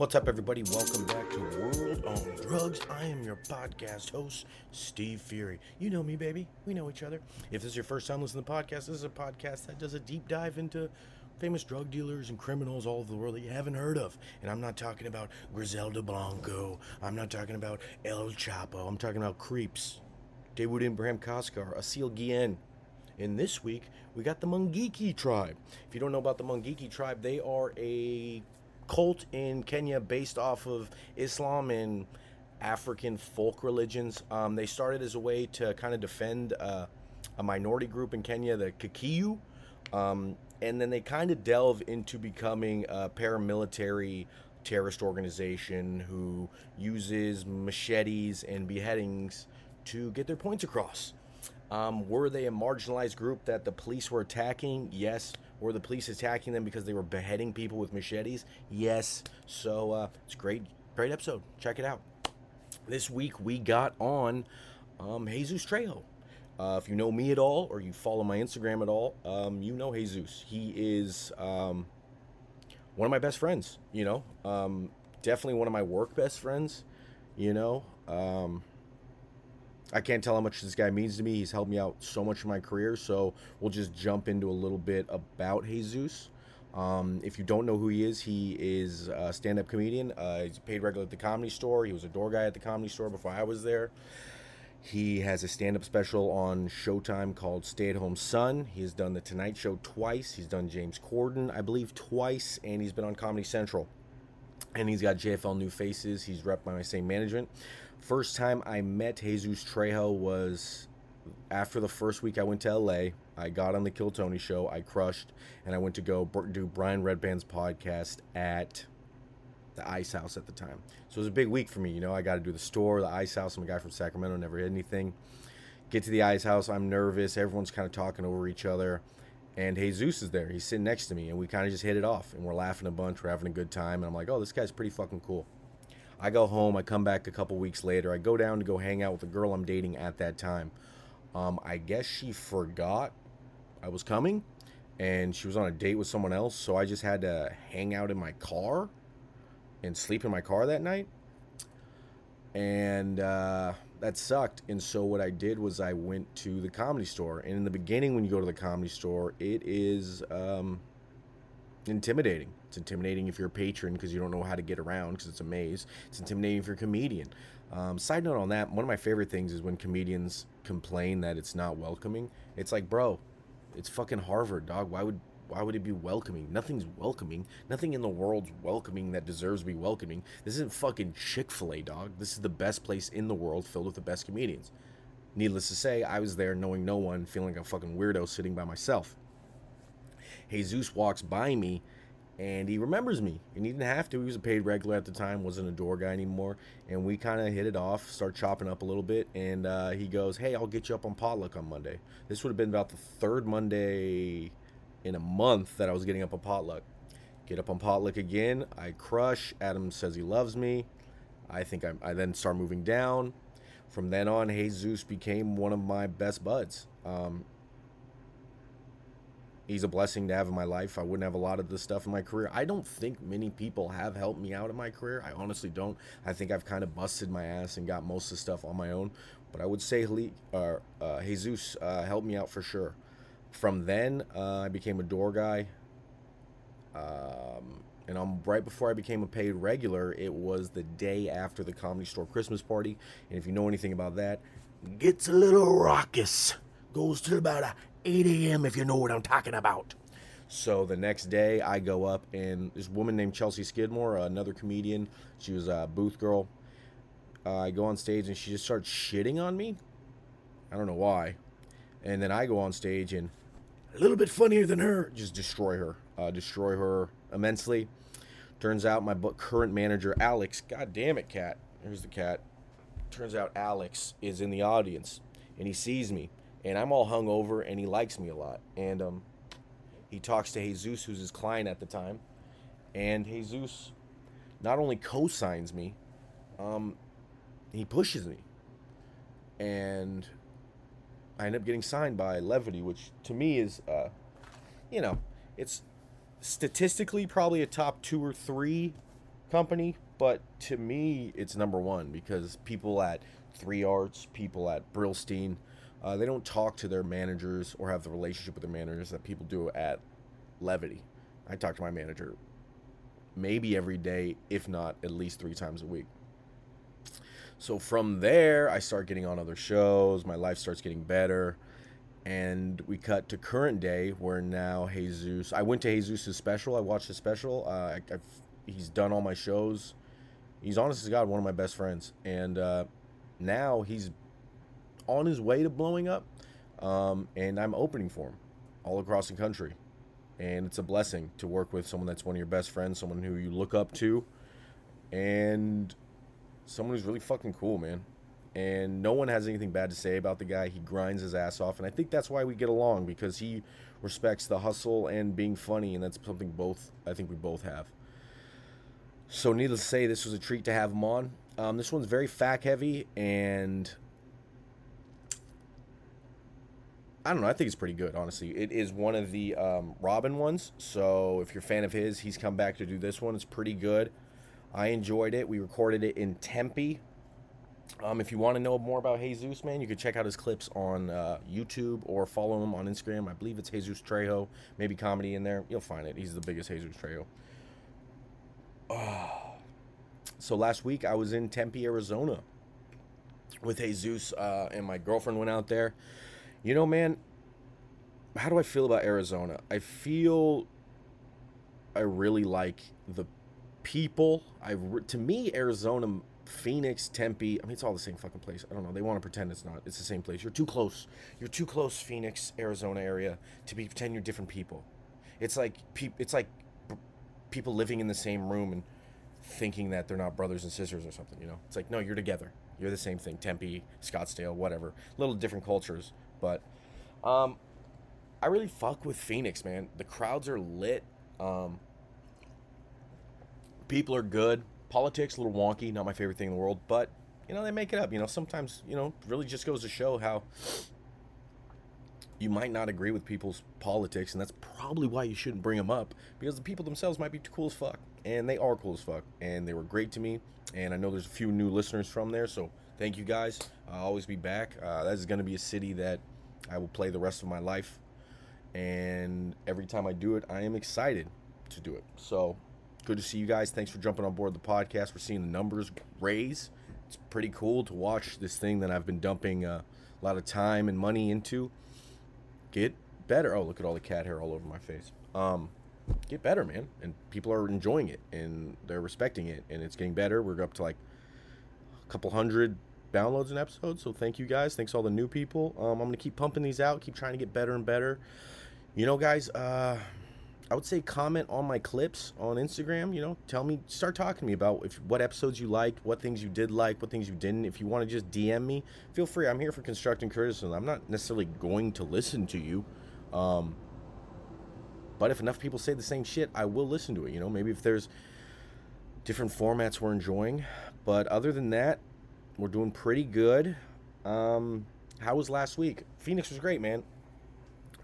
What's up, everybody? Welcome back to World on Drugs. I am your podcast host, Steve Furey. You know me, baby. We know each other. If this is your first time listening to the podcast, this is a podcast that does a deep dive into famous drug dealers and criminals all over the world that you haven't heard of. And I'm not talking about Griselda Blanco. I'm not talking about El Chapo. I'm talking about creeps. Dawood Abraham Kaskar, Asil Guillen. And this week, we got the Mungiki tribe. If you don't know about the Mungiki tribe, they are a cult in Kenya based off of Islam and African folk religions. Um, they started as a way to kind of defend uh, a minority group in Kenya, the Kikuyu. Um, and then they kind of delve into becoming a paramilitary terrorist organization who uses machetes and beheadings to get their points across. Um, were they a marginalized group that the police were attacking? Yes. Were the police attacking them because they were beheading people with machetes? Yes. So uh, it's great, great episode. Check it out. This week we got on um, Jesus Trejo. Uh, if you know me at all or you follow my Instagram at all, um, you know Jesus. He is um, one of my best friends. You know, um, definitely one of my work best friends. You know, um, I can't tell how much this guy means to me. He's helped me out so much in my career. So we'll just jump into a little bit about Jesus. Um, if you don't know who he is, he is a stand-up comedian. Uh, he's paid regular at the Comedy Store. He was a door guy at the Comedy Store before I was there. He has a stand-up special on Showtime called Stay at Home Son. He has done the Tonight Show twice. He's done James Corden, I believe, twice, and he's been on Comedy Central. And he's got JFL New Faces. He's rep by my same management. First time I met Jesus Trejo was after the first week I went to LA. I got on the Kill Tony show. I crushed, and I went to go do Brian Redban's podcast at the Ice House at the time. So it was a big week for me. You know, I got to do the store, the Ice House. I'm a guy from Sacramento, never had anything. Get to the Ice House. I'm nervous. Everyone's kind of talking over each other. And Jesus is there. He's sitting next to me, and we kind of just hit it off. And we're laughing a bunch. We're having a good time. And I'm like, oh, this guy's pretty fucking cool. I go home. I come back a couple weeks later. I go down to go hang out with the girl I'm dating at that time. Um, I guess she forgot I was coming, and she was on a date with someone else. So I just had to hang out in my car and sleep in my car that night. And uh, that sucked. And so what I did was I went to the comedy store. And in the beginning, when you go to the comedy store, it is um, intimidating. It's intimidating if you're a patron because you don't know how to get around because it's a maze. It's intimidating if you're a comedian. Um, side note on that, one of my favorite things is when comedians complain that it's not welcoming. It's like, bro, it's fucking Harvard, dog. Why would why would it be welcoming? Nothing's welcoming. Nothing in the world's welcoming that deserves to be welcoming. This isn't fucking Chick fil A, dog. This is the best place in the world filled with the best comedians. Needless to say, I was there knowing no one, feeling like a fucking weirdo sitting by myself. Jesus walks by me and he remembers me and he didn't have to he was a paid regular at the time wasn't a door guy anymore and we kind of hit it off start chopping up a little bit and uh, he goes hey i'll get you up on potluck on monday. This would have been about the third monday in a month that i was getting up on potluck. Get up on potluck again i crush adam says he loves me i think i, I then start moving down. From then on jesus became one of my best buds. Um, he's a blessing to have in my life. I wouldn't have a lot of this stuff in my career. I don't think many people have helped me out in my career. I honestly don't. I think I've kind of busted my ass and got most of the stuff on my own. But I would say uh, uh, Jesus uh, helped me out for sure. From then, uh, I became a door guy. Um, and I'm right before I became a paid regular. It was the day after the Comedy Store Christmas party. And if you know anything about that, gets a little raucous. Goes to about a 8 a.m. if you know what I'm talking about. So the next day, I go up, and this woman named Chelsea Skidmore, another comedian, she was a booth girl. Uh, I go on stage, and she just starts shitting on me. I don't know why. And then I go on stage, and a little bit funnier than her, just destroy her, uh, destroy her immensely. Turns out my current manager, Alex, god damn it, cat. Here's the cat. Turns out Alex is in the audience, and he sees me and I'm all hung over, and he likes me a lot. And um, he talks to Jesus, who's his client at the time, and Jesus not only co-signs me, um, he pushes me, and I end up getting signed by Levity, which to me is, uh, you know, it's statistically probably a top two or three company, but to me, it's number one because people at Three Arts, people at Brillstein, uh, they don't talk to their managers or have the relationship with their managers that people do at Levity. I talk to my manager maybe every day, if not at least three times a week. So from there, I start getting on other shows. My life starts getting better. And we cut to current day where now Jesus. I went to Jesus' special. I watched his special. Uh, I, he's done all my shows. He's honest as God, one of my best friends. And uh, now he's on his way to blowing up. Um, and I'm opening for him all across the country. And it's a blessing to work with someone that's one of your best friends, someone who you look up to, and someone who's really fucking cool, man. And no one has anything bad to say about the guy. He grinds his ass off. And I think that's why we get along because he respects the hustle and being funny. And that's something both, I think we both have. So, needless to say, this was a treat to have him on. Um, this one's very fact heavy and I don't know. I think it's pretty good, honestly. It is one of the um, Robin ones. So if you're a fan of his, he's come back to do this one. It's pretty good. I enjoyed it. We recorded it in Tempe. Um, if you want to know more about Jesus, man, you can check out his clips on uh, YouTube or follow him on Instagram. I believe it's Jesus Trejo. Maybe comedy in there. You'll find it. He's the biggest Jesus Trejo. Oh. So last week I was in Tempe, Arizona with Jesus, uh, and my girlfriend went out there. You know, man, how do I feel about Arizona? I feel I really like the people. I to me Arizona, Phoenix, Tempe. I mean, it's all the same fucking place. I don't know. They want to pretend it's not. It's the same place. You're too close. You're too close, Phoenix, Arizona area, to be pretend you're different people. It's like pe- It's like people living in the same room and thinking that they're not brothers and sisters or something. You know, it's like no, you're together. You're the same thing. Tempe, Scottsdale, whatever. Little different cultures, but um, I really fuck with Phoenix, man. The crowds are lit. Um, people are good. Politics a little wonky, not my favorite thing in the world, but you know they make it up. You know sometimes you know really just goes to show how you might not agree with people's politics, and that's probably why you shouldn't bring them up because the people themselves might be cool as fuck, and they are cool as fuck, and they were great to me. And I know there's a few new listeners from there, so thank you guys. I'll always be back. Uh, that is going to be a city that I will play the rest of my life. And every time I do it, I am excited to do it. So good to see you guys. Thanks for jumping on board the podcast. We're seeing the numbers raise. It's pretty cool to watch this thing that I've been dumping uh, a lot of time and money into get better. Oh, look at all the cat hair all over my face. Um, get better, man. And people are enjoying it and they're respecting it, and it's getting better. We're up to like a couple hundred downloads an episode. So thank you guys. Thanks all the new people. Um, I'm gonna keep pumping these out. Keep trying to get better and better. You know, guys. Uh, I would say comment on my clips on Instagram. You know, tell me, start talking to me about if what episodes you liked, what things you did like, what things you didn't. If you want to just DM me, feel free. I'm here for constructive criticism. I'm not necessarily going to listen to you. Um, but if enough people say the same shit, I will listen to it. You know, maybe if there's different formats we're enjoying. But other than that, we're doing pretty good. Um, how was last week? Phoenix was great, man.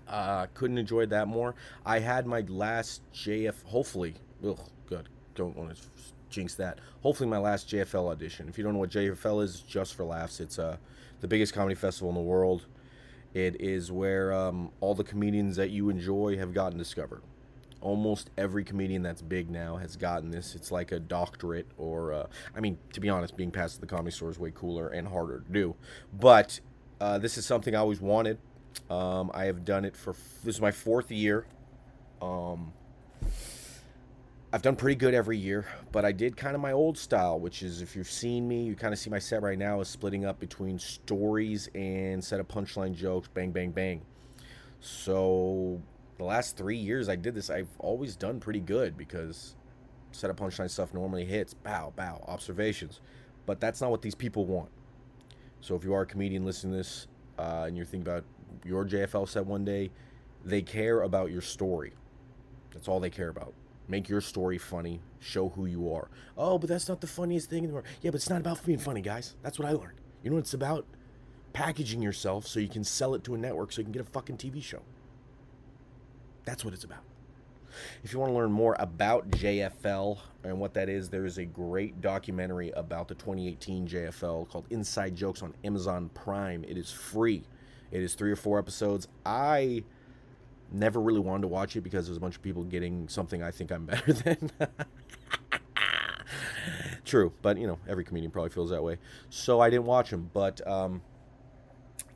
Uh, couldn't enjoy that more. I had my last JF. Hopefully, ugh, good. Don't want to jinx that. Hopefully, my last JFL audition. If you don't know what JFL is, just for laughs. It's uh, the biggest comedy festival in the world. It is where um, all the comedians that you enjoy have gotten discovered almost every comedian that's big now has gotten this. It's like a doctorate, or uh, I mean, to be honest, being passed at the comedy store is way cooler and harder to do. But uh, this is something I always wanted. Um, I have done it for this is my fourth year. Um, I've done pretty good every year, but I did kind of my old style, which is if you've seen me, you kind of see my set right now is splitting up between stories and set of punchline jokes, bang, bang, bang. So the last three years I did this, I've always done pretty good because setup punchline stuff normally hits bow, bow, observations. But that's not what these people want. So if you are a comedian listening to this uh, and you're thinking about your JFL set one day, they care about your story. That's all they care about. Make your story funny. Show who you are. Oh, but that's not the funniest thing in the world. Yeah, but it's not about being funny, guys. That's what I learned. You know what it's about? Packaging yourself so you can sell it to a network so you can get a fucking TV show. That's what it's about. If you want to learn more about JFL and what that is, there is a great documentary about the 2018 JFL called Inside Jokes on Amazon Prime. It is free. It is three or four episodes. I never really wanted to watch it because there's a bunch of people getting something I think I'm better than. True, but you know, every comedian probably feels that way. So I didn't watch them, but um,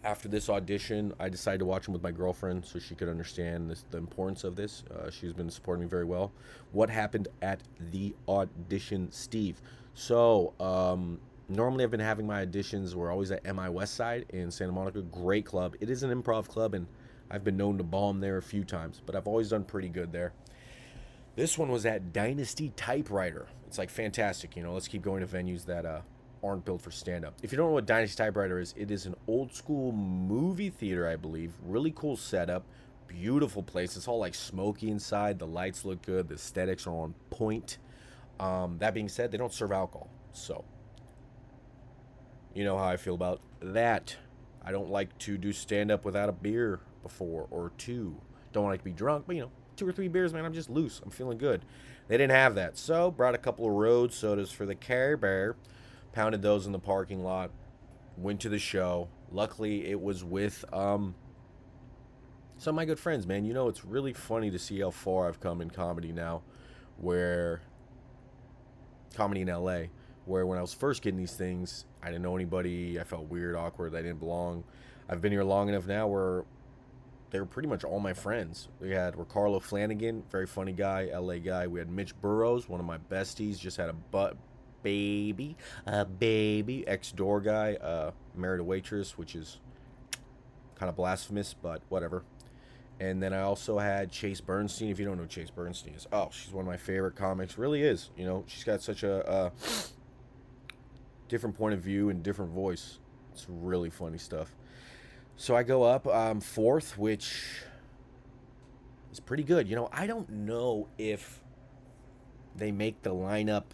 after this audition, I decided to watch them with my girlfriend so she could understand this, the importance of this. Uh, she's been supporting me very well. What happened at the audition, Steve? So, um, normally I've been having my auditions. We're always at MI West Side in Santa Monica. Great club. It is an improv club, and I've been known to bomb there a few times, but I've always done pretty good there. This one was at Dynasty Typewriter. It's like fantastic, you know. Let's keep going to venues that uh, aren't built for stand up. If you don't know what Dynasty Typewriter is, it is an old school movie theater, I believe. Really cool setup, beautiful place. It's all like smoky inside. The lights look good. The aesthetics are on point. Um, that being said, they don't serve alcohol, so you know how I feel about that. I don't like to do stand up without a beer before or two. Don't like to be drunk, but you know, two or three beers, man, I'm just loose. I'm feeling good. They didn't have that, so brought a couple of road sodas for the Care Bear pounded those in the parking lot, went to the show. Luckily, it was with um, some of my good friends, man. You know, it's really funny to see how far I've come in comedy now, where comedy in LA, where when I was first getting these things, I didn't know anybody. I felt weird, awkward. I didn't belong. I've been here long enough now where they were pretty much all my friends. We had Ricardo Flanagan, very funny guy, LA guy. We had Mitch Burrows, one of my besties, just had a butt baby, a baby, ex door guy, uh, married a waitress, which is kind of blasphemous, but whatever. And then I also had Chase Bernstein. If you don't know Chase Bernstein is, oh, she's one of my favorite comics. Really is. You know, she's got such a, different point of view and different voice. It's really funny stuff. So I go up um, fourth, which is pretty good. You know, I don't know if they make the lineup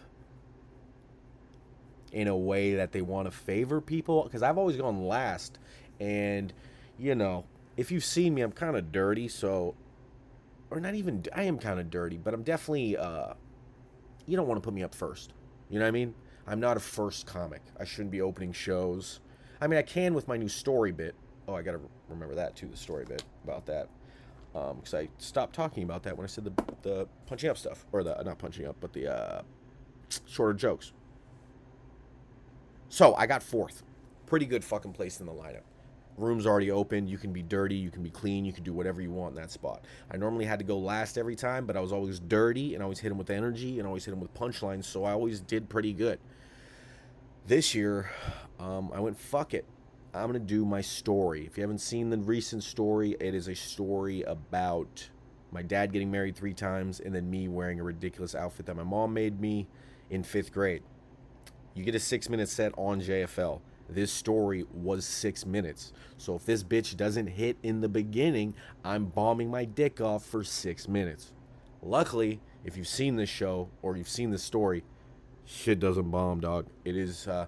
in a way that they want to favor people because I've always gone last. And you know if you've seen me I'm kind of dirty so or not even I am kind of dirty but I'm definitely uh you don't want to put me up first. You know what I mean? I'm not a first comic. I shouldn't be opening shows. I mean I can with my new story bit. Oh I gotta remember that too the story bit about that. Because um, I stopped talking about that when I said the the punching up stuff or the not punching up but the uh, shorter jokes so I got fourth. Pretty good fucking place in the lineup. Room's already open. You can be dirty. You can be clean. You can do whatever you want in that spot. I normally had to go last every time, but I was always dirty and I always hit him with energy and always hit him with punchlines. So I always did pretty good. This year, um, I went fuck it. I'm gonna do my story. If you haven't seen the recent story, it is a story about my dad getting married three times and then me wearing a ridiculous outfit that my mom made me in fifth grade. You get a six minute set on JFL. This story was six minutes. So if this bitch doesn't hit in the beginning, I'm bombing my dick off for six minutes. Luckily, if you've seen this show or you've seen this story, shit doesn't bomb, dog. It is uh,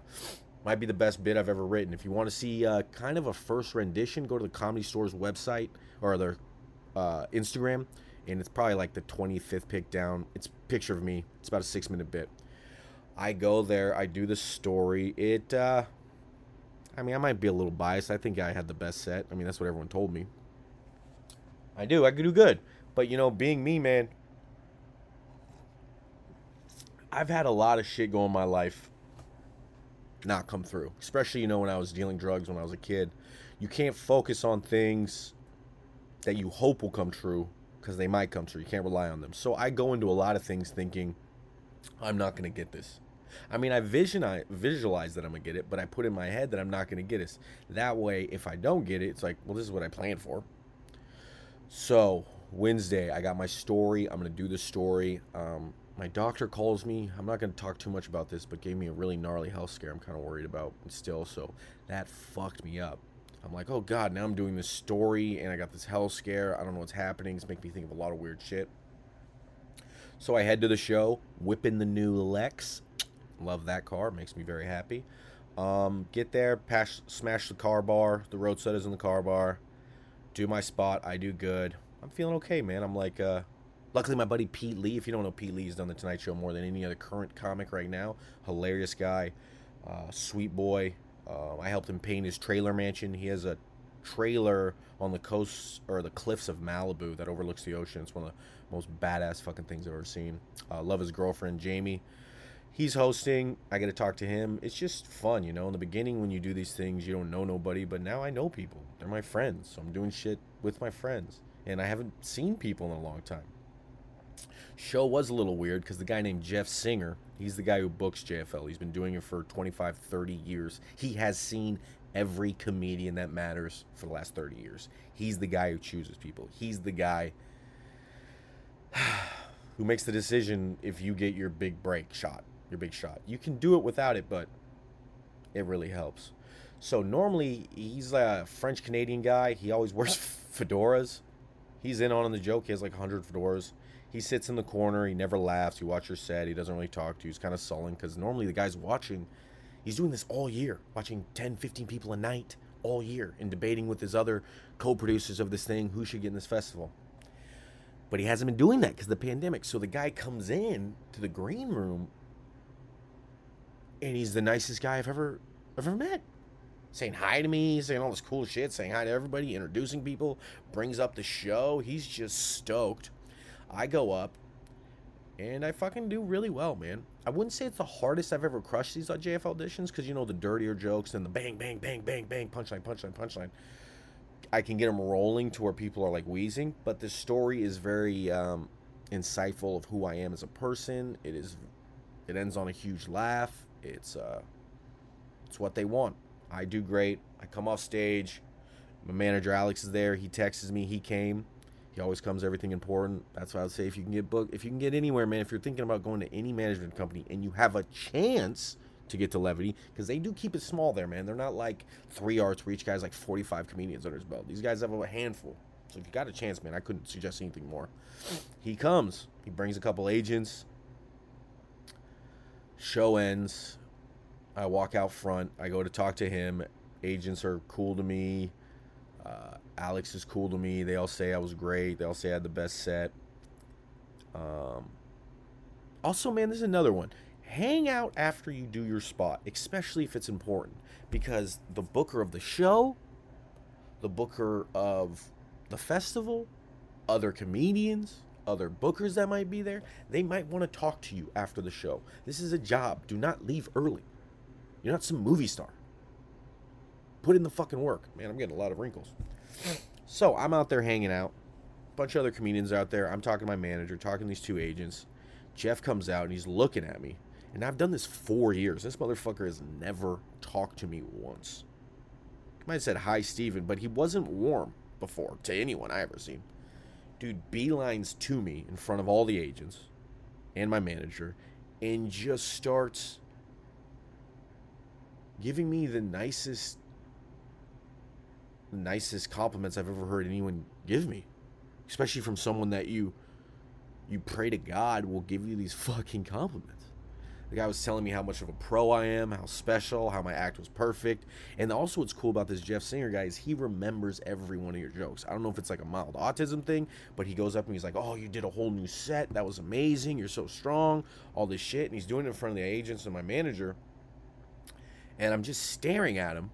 might be the best bit I've ever written. If you want to see uh, kind of a first rendition, go to the Comedy Store's website or their uh, Instagram, and it's probably like the 25th pick down. It's picture of me. It's about a six minute bit. I go there, I do the story. It, uh, I mean, I might be a little biased. I think I had the best set. I mean, that's what everyone told me. I do. I could do good. But, you know, being me, man, I've had a lot of shit go in my life not come through. Especially, you know, when I was dealing drugs when I was a kid. You can't focus on things that you hope will come true because they might come true. You can't rely on them. So I go into a lot of things thinking, I'm not going to get this. I mean, I vision, I visualize that I'm gonna get it, but I put in my head that I'm not gonna get it. That way, if I don't get it, it's like, well, this is what I planned for. So Wednesday, I got my story. I'm gonna do the story. Um, my doctor calls me. I'm not gonna talk too much about this, but gave me a really gnarly health scare. I'm kind of worried about still. So that fucked me up. I'm like, oh god, now I'm doing this story and I got this health scare. I don't know what's happening. It's making me think of a lot of weird shit. So I head to the show, whipping the new Lex. Love that car. Makes me very happy. Um, get there, pass, smash the car bar. The road is in the car bar. Do my spot. I do good. I'm feeling okay, man. I'm like, uh, Luckily, my buddy Pete Lee, if you don't know Pete Lee, he's done the Tonight Show more than any other current comic right now. Hilarious guy, uh, sweet boy. Uh, I helped him paint his trailer mansion. He has a trailer on the coast or the cliffs of Malibu that overlooks the ocean. It's one of the most badass fucking things I've ever seen. Uh, love his girlfriend Jamie. He's hosting. I get to talk to him. It's just fun, you know. In the beginning, when you do these things, you don't know nobody, but now I know people. They're my friends, so I'm doing shit with my friends, and I haven't seen people in a long time. Show was a little weird because the guy named Jeff Singer, he's the guy who books JFL. He's been doing it for 25, 30 years. He has seen every comedian that matters for the last 30 years. He's the guy who chooses people. He's the guy who makes the decision if you get your big break shot, your big shot. You can do it without it, but it really helps. So normally he's a French Canadian guy. He always wears fedoras. He's in on the joke. He has like 100 fedoras. He sits in the corner. He never laughs. You watch your set. He doesn't really talk to you. He's kind of sullen because normally the guy's watching. He's doing this all year, watching 10, 15 people a night all year and debating with his other co producers of this thing who should get in this festival. But he hasn't been doing that because of the pandemic. So the guy comes in to the green room and he's the nicest guy I've ever, I've ever met saying hi to me, saying all this cool shit, saying hi to everybody, introducing people, brings up the show. He's just stoked. I go up and I fucking do really well, man. I wouldn't say it's the hardest I've ever crushed these JF auditions because you know the dirtier jokes and the bang, bang, bang, bang, bang, punchline, punchline, punchline. I can get them rolling to where people are like wheezing, but the story is very um, insightful of who I am as a person. It is, it ends on a huge laugh. It's uh, it's what they want. I do great. I come off stage. My manager Alex is there. He texts me. He came. He always comes everything important. That's why I would say if you can get booked, if you can get anywhere, man, if you're thinking about going to any management company and you have a chance to get to Levity, because they do keep it small there, man. They're not like three arts where each guy's like 45 comedians under his belt. These guys have a handful. So if you got a chance, man, I couldn't suggest anything more. He comes. He brings a couple agents. Show ends. I walk out front. I go to talk to him. Agents are cool to me. Uh, Alex is cool to me. They all say I was great. They all say I had the best set. Um, also, man, there's another one. Hang out after you do your spot, especially if it's important, because the booker of the show, the booker of the festival, other comedians, other bookers that might be there, they might want to talk to you after the show. This is a job. Do not leave early. You're not some movie star. Put in the fucking work. Man, I'm getting a lot of wrinkles. So I'm out there hanging out. Bunch of other comedians out there. I'm talking to my manager, talking to these two agents. Jeff comes out and he's looking at me. And I've done this four years. This motherfucker has never talked to me once. He might have said hi, Steven, but he wasn't warm before to anyone I ever seen. Dude beelines to me in front of all the agents and my manager and just starts giving me the nicest nicest compliments I've ever heard anyone give me. Especially from someone that you you pray to God will give you these fucking compliments. The guy was telling me how much of a pro I am, how special, how my act was perfect. And also what's cool about this Jeff Singer guy is he remembers every one of your jokes. I don't know if it's like a mild autism thing, but he goes up and he's like, Oh, you did a whole new set. That was amazing. You're so strong. All this shit. And he's doing it in front of the agents and my manager and I'm just staring at him.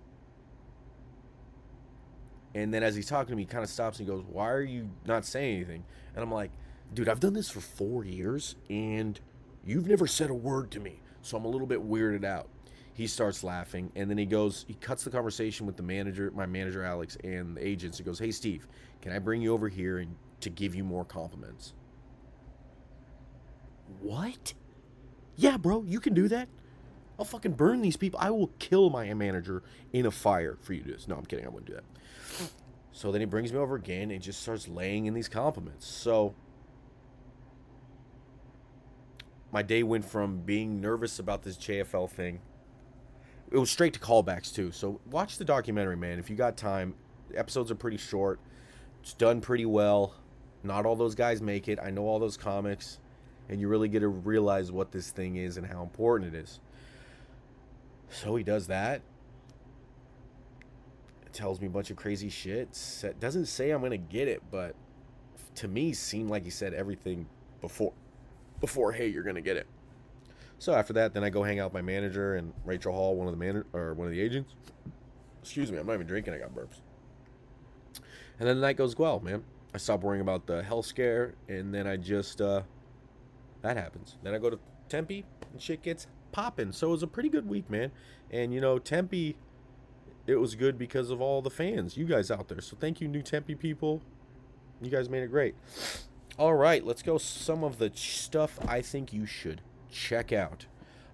And then as he's talking to me, he kind of stops and he goes, Why are you not saying anything? And I'm like, Dude, I've done this for four years and you've never said a word to me. So I'm a little bit weirded out. He starts laughing and then he goes, he cuts the conversation with the manager, my manager Alex, and the agents. He goes, Hey, Steve, can I bring you over here and to give you more compliments? What? Yeah, bro, you can do that. I'll fucking burn these people. I will kill my manager in a fire for you to do this. No, I'm kidding. I wouldn't do that. So then he brings me over again and just starts laying in these compliments. So my day went from being nervous about this JFL thing. It was straight to callbacks too. So watch the documentary, man. If you got time, episodes are pretty short. It's done pretty well. Not all those guys make it. I know all those comics, and you really get to realize what this thing is and how important it is. So he does that. Tells me a bunch of crazy shit. Doesn't say I'm gonna get it, but to me seemed like he said everything before before hey you're gonna get it. So after that, then I go hang out with my manager and Rachel Hall, one of the man or one of the agents. Excuse me, I'm not even drinking. I got burps. And then the night goes well, man. I stop worrying about the health scare, and then I just uh, that happens. Then I go to Tempe, and shit gets popping. So it was a pretty good week, man. And you know, Tempe, it was good because of all the fans, you guys out there. So thank you, new Tempe people. You guys made it great. All right, let's go. Some of the stuff I think you should check out.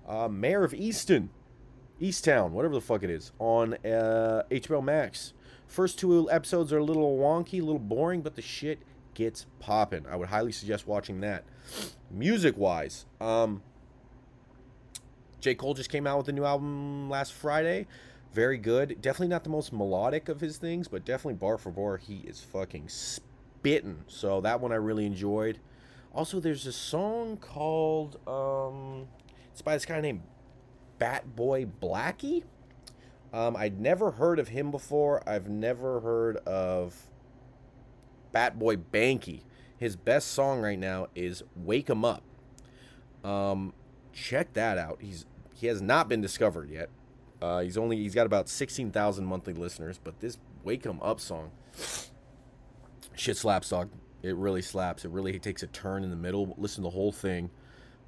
Uh, Mare of Easton, Easttown, whatever the fuck it is, on uh, HBO Max. First two episodes are a little wonky, a little boring, but the shit gets popping. I would highly suggest watching that. Music wise, um, J. Cole just came out with a new album last Friday. Very good. Definitely not the most melodic of his things, but definitely bar for bar, he is fucking spitting. So that one I really enjoyed. Also, there's a song called um, it's by this guy named Bat Boy Blackie. Um, I'd never heard of him before. I've never heard of Bat Boy Banky. His best song right now is "Wake 'Em Up." Um, check that out. He's he has not been discovered yet. Uh, he's only he's got about sixteen thousand monthly listeners, but this "Wake 'Em Up" song, shit slaps, dog. It really slaps. It really takes a turn in the middle. Listen to the whole thing,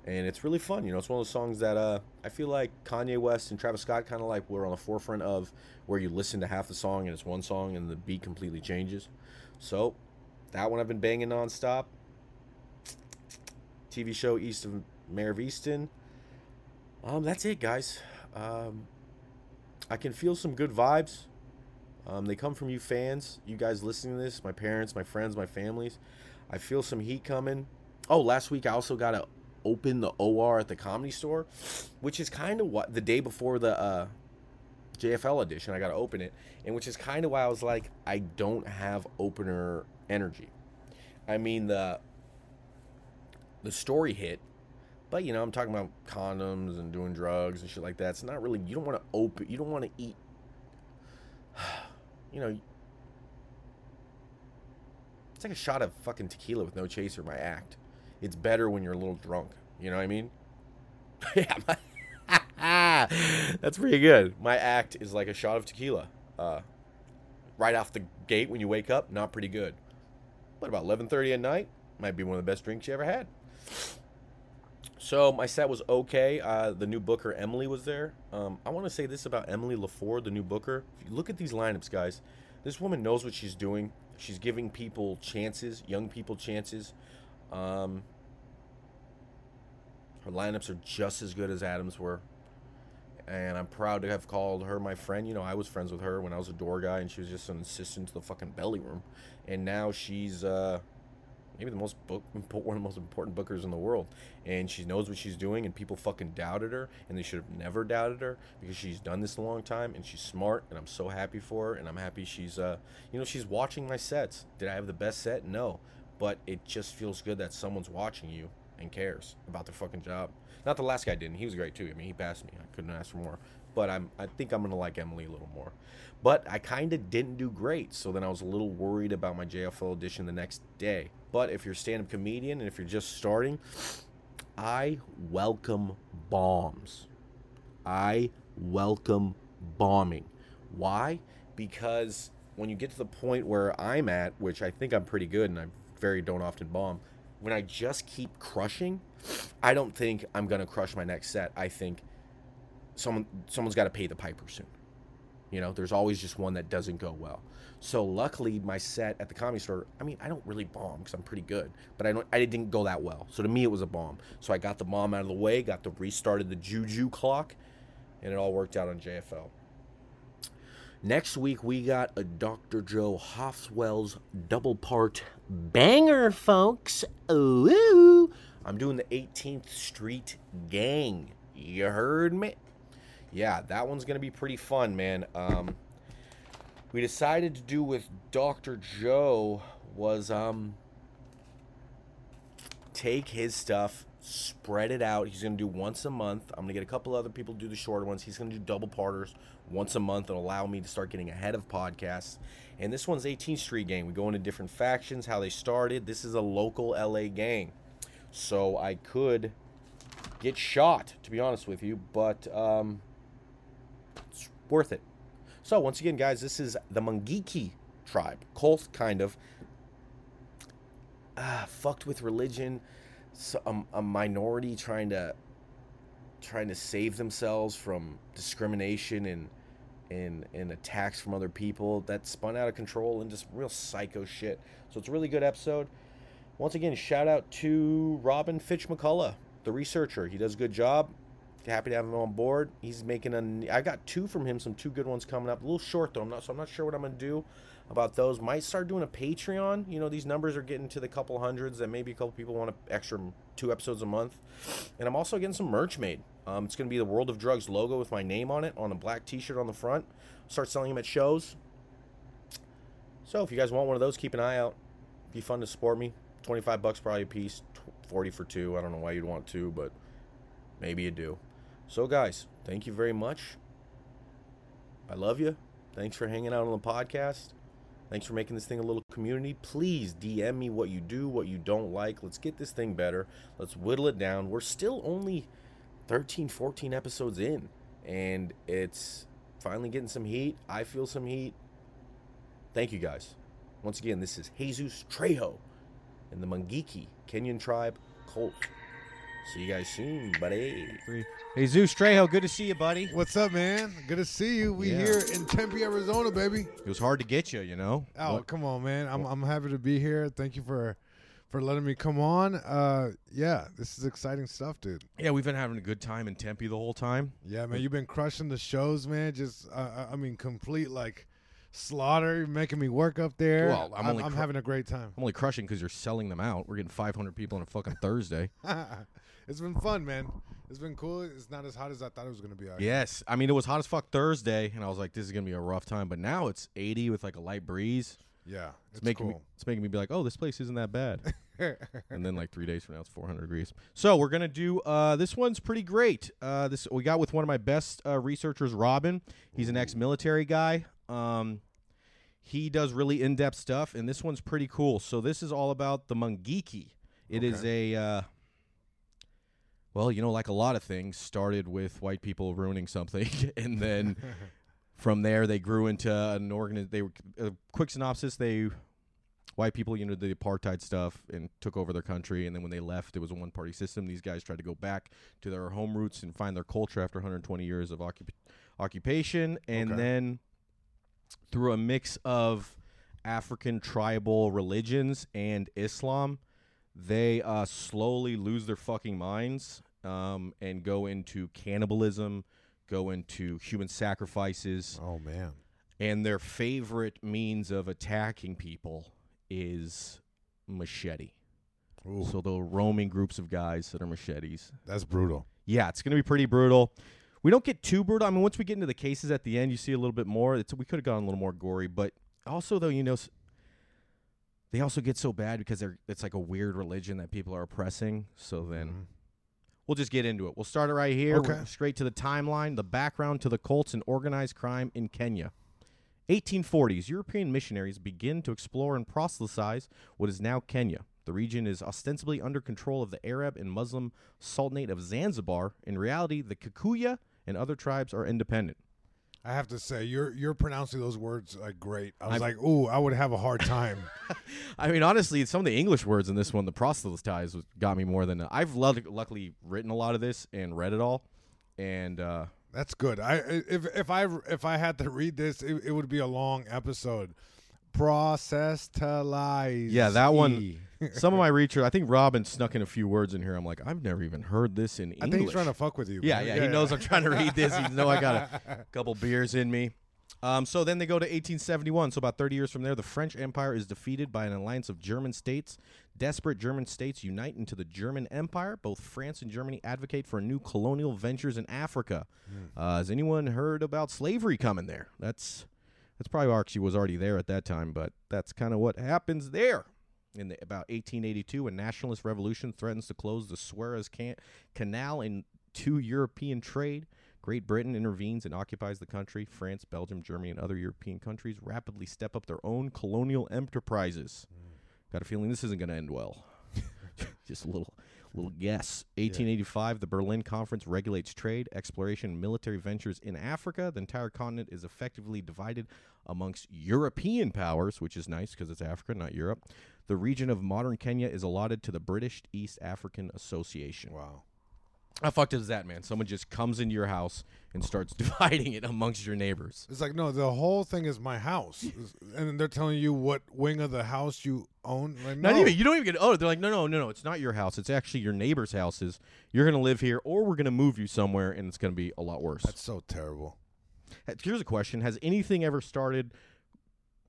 and it's really fun. You know, it's one of those songs that uh, I feel like Kanye West and Travis Scott kind of like were on the forefront of, where you listen to half the song and it's one song and the beat completely changes. So, that one I've been banging nonstop. TV show East of Mayor of Easton. Um, that's it, guys. Um, I can feel some good vibes. Um, they come from you fans, you guys listening to this, my parents, my friends, my families. I feel some heat coming. Oh, last week I also got to open the OR at the comedy store, which is kind of what the day before the uh, JFL edition. I got to open it, and which is kind of why I was like, I don't have opener energy. I mean the the story hit, but you know I'm talking about condoms and doing drugs and shit like that. It's not really you don't want to open, you don't want to eat you know, it's like a shot of fucking tequila with no chaser. My act. It's better when you're a little drunk. You know what I mean? yeah, my, that's pretty good. My act is like a shot of tequila. Uh, right off the gate when you wake up, not pretty good. But about 11:30 at night, might be one of the best drinks you ever had. So my set was okay. Uh, the new booker Emily was there. Um, I want to say this about Emily LaFour, the new booker. If you look at these lineups, guys, this woman knows what she's doing. She's giving people chances, young people chances. Um, her lineups are just as good as Adams were, and I'm proud to have called her my friend. You know, I was friends with her when I was a door guy, and she was just an assistant to the fucking belly room, and now she's. Uh, maybe the most book, one of the most important bookers in the world, and she knows what she's doing. And people fucking doubted her, and they should have never doubted her because she's done this a long time, and she's smart, and I'm so happy for her, and I'm happy she's, uh, you know, she's watching my sets. Did I have the best set? No, but it just feels good that someone's watching you and cares about their fucking job. Not the last guy didn't. He was great too. I mean, he passed me. I couldn't ask for more. But I'm I think I'm gonna like Emily a little more. But I kind of didn't do great, so then I was a little worried about my JFL audition the next day. But if you're a stand-up comedian and if you're just starting, I welcome bombs. I welcome bombing. Why? Because when you get to the point where I'm at, which I think I'm pretty good and I very don't often bomb, when I just keep crushing, I don't think I'm gonna crush my next set. I think someone someone's got to pay the piper soon. You know, there's always just one that doesn't go well. So luckily, my set at the comedy store. I mean, I don't really bomb because I'm pretty good, but I don't. I didn't go that well. So to me, it was a bomb. So I got the bomb out of the way, got the restarted the juju clock, and it all worked out on JFL. Next week we got a Dr. Joe Hofswell's double part banger, folks. Ooh, I'm doing the 18th Street Gang. You heard me? Yeah, that one's gonna be pretty fun, man. Um, we decided to do with Dr. Joe was um take his stuff, spread it out. He's gonna do once a month. I'm gonna get a couple other people to do the shorter ones. He's gonna do double parters once a month and allow me to start getting ahead of podcasts. And this one's 18th Street Gang. We go into different factions, how they started. This is a local LA gang. So I could get shot, to be honest with you, but um, worth it. So once again, guys, this is the Mungiki tribe, cult kind of. Ah, fucked with religion, so, um, a minority trying to trying to save themselves from discrimination and and and attacks from other people that spun out of control and just real psycho shit. So it's a really good episode. Once again, shout out to Robin Fitch McCullough, the researcher. He does a good job. Happy to have him on board. He's making a. I got two from him, some two good ones coming up. A little short though. I'm not so I'm not sure what I'm gonna do about those. Might start doing a Patreon. You know, these numbers are getting to the couple hundreds, that maybe a couple people want an extra two episodes a month. And I'm also getting some merch made. Um, it's going to be the World on Drugs logo with my name on it on a black T-shirt on the front. Start selling them at shows. So if you guys want one of those, keep an eye out. Be fun to support me. Twenty-five bucks probably a piece. Forty for two. I don't know why you'd want two, but maybe you do. So guys, thank you very much. I love you. Thanks for hanging out on the podcast. Thanks for making this thing a little community. Please DM me what you do, what you don't like. Let's get this thing better. Let's whittle it down. We're still only 13, 14 episodes in, and it's finally getting some heat. I feel some heat. Thank you guys. Once again, this is Jesus Trejo and the Mungiki Kenyan tribe cult. See you guys soon, buddy. Hey Zeus Trejo, good to see you, buddy. What's up, man? Good to see you. We Yeah. here in Tempe, Arizona, baby. It was hard to get you, you know. Oh, What- come on, man. I'm I'm happy to be here. Thank you for for letting me come on. Uh, yeah, this is exciting stuff, dude. yeah, we've been having a good time in Tempe the whole time. Yeah, man, you've been crushing the shows, man. Just uh, I mean, complete like slaughter. You're making me work up there. Well, I'm I'm, only I'm cr- having a great time. I'm only crushing because you're selling them out. We're getting 500 people on a fucking Thursday. it's been fun, man. It's been cool. It's not as hot as I thought it was gonna be. Out yes, I mean it was hot as fuck Thursday, and I was like, this is gonna be a rough time. But now it's 80 with like a light breeze. yeah, it's, It's, making me, it's making me be like, oh, this place isn't that bad. and then like three days from now, it's 400 degrees. So we're gonna do. Uh, this one's pretty great. Uh, this we got with one of my best uh, researchers, Robin. He's an ex-military guy. Um, he does really in-depth stuff, and this one's pretty cool. So this is all about the Mungiki. It is a. Uh, well, you know, like a lot of things, started with white people ruining something, and then from there they grew into an organ. They were a quick synopsis. They white people, you know, the apartheid stuff and took over their country. And then when they left, it was a one party system. These guys tried to go back to their home roots and find their culture after 120 years of occup- occupation. And Okay. then through a mix of African tribal religions and Islam, they uh, slowly lose their fucking minds um, and go into cannibalism, go into human sacrifices Oh man. and their favorite means of attacking people is machete. Ooh, So the roaming groups of guys that are machetes. that's brutal. Yeah, it's going to be pretty brutal. We don't get too brutal. I mean, once we get into the cases at the end, you see a little bit more. It's, we could have gone a little more gory, but also though, you know, they also get so bad because they're it's like a weird religion that people are oppressing. So then Mhm. we'll just get into it. We'll start it right here. Okay. Straight to the timeline, the background to the cults and organized crime in Kenya. 1840s, European missionaries begin to explore and proselytize what is now Kenya. The region is ostensibly under control of the Arab and Muslim Sultanate of Zanzibar. In reality, the Kikuyu and other tribes are independent. I have to say, you're you're pronouncing those words like great. I was I'm- like, ooh, I would have a hard time. I mean, honestly, some of the English words in this one, the proselytize, got me more than I've luck- luckily written a lot of this and read it all, and uh, That's good. I if if I if I had to read this, it, it would be a long episode. Process to lies. Yeah, that one- some of my research, I think Robin snuck in a few words in here. I'm like, I've never even heard this in English. I think he's trying to fuck with you. yeah, man. yeah, he knows I'm trying to read this. He know I got a couple beers in me. Um, so then they go to 1871. So about 30 years from there, the French Empire is defeated by an alliance of German states. Desperate German states unite into the German Empire. Both France and Germany advocate for new colonial ventures in Africa. Uh, has anyone heard about slavery coming there? That's that's probably actually was already there at that time, but that's kind of what happens there. In the, about 1882, a nationalist revolution threatens to close the Suez can- Canal into European trade. Great Britain intervenes and occupies the country. France, Belgium, Germany, and other European countries rapidly step up their own colonial enterprises. Mm. Got a feeling this isn't going to end well. Just a little little guess. 1885, the Berlin Conference regulates trade, exploration, and military ventures in Africa. The entire continent is effectively divided amongst European powers, which is nice because it's Africa, not Europe. The region of modern Kenya is allotted to the British East African Association. Wow. How fucked is that, man? Someone just comes into your house and starts dividing it amongst your neighbors. It's like no, the whole thing is my house, and then they're telling you what wing of the house you own. Like, Not even you don't even get oh they're like no no no no it's not your house it's actually your neighbor's houses you're gonna live here or we're gonna move you somewhere and it's gonna be a lot worse. That's so terrible. Here's a question: Has anything ever started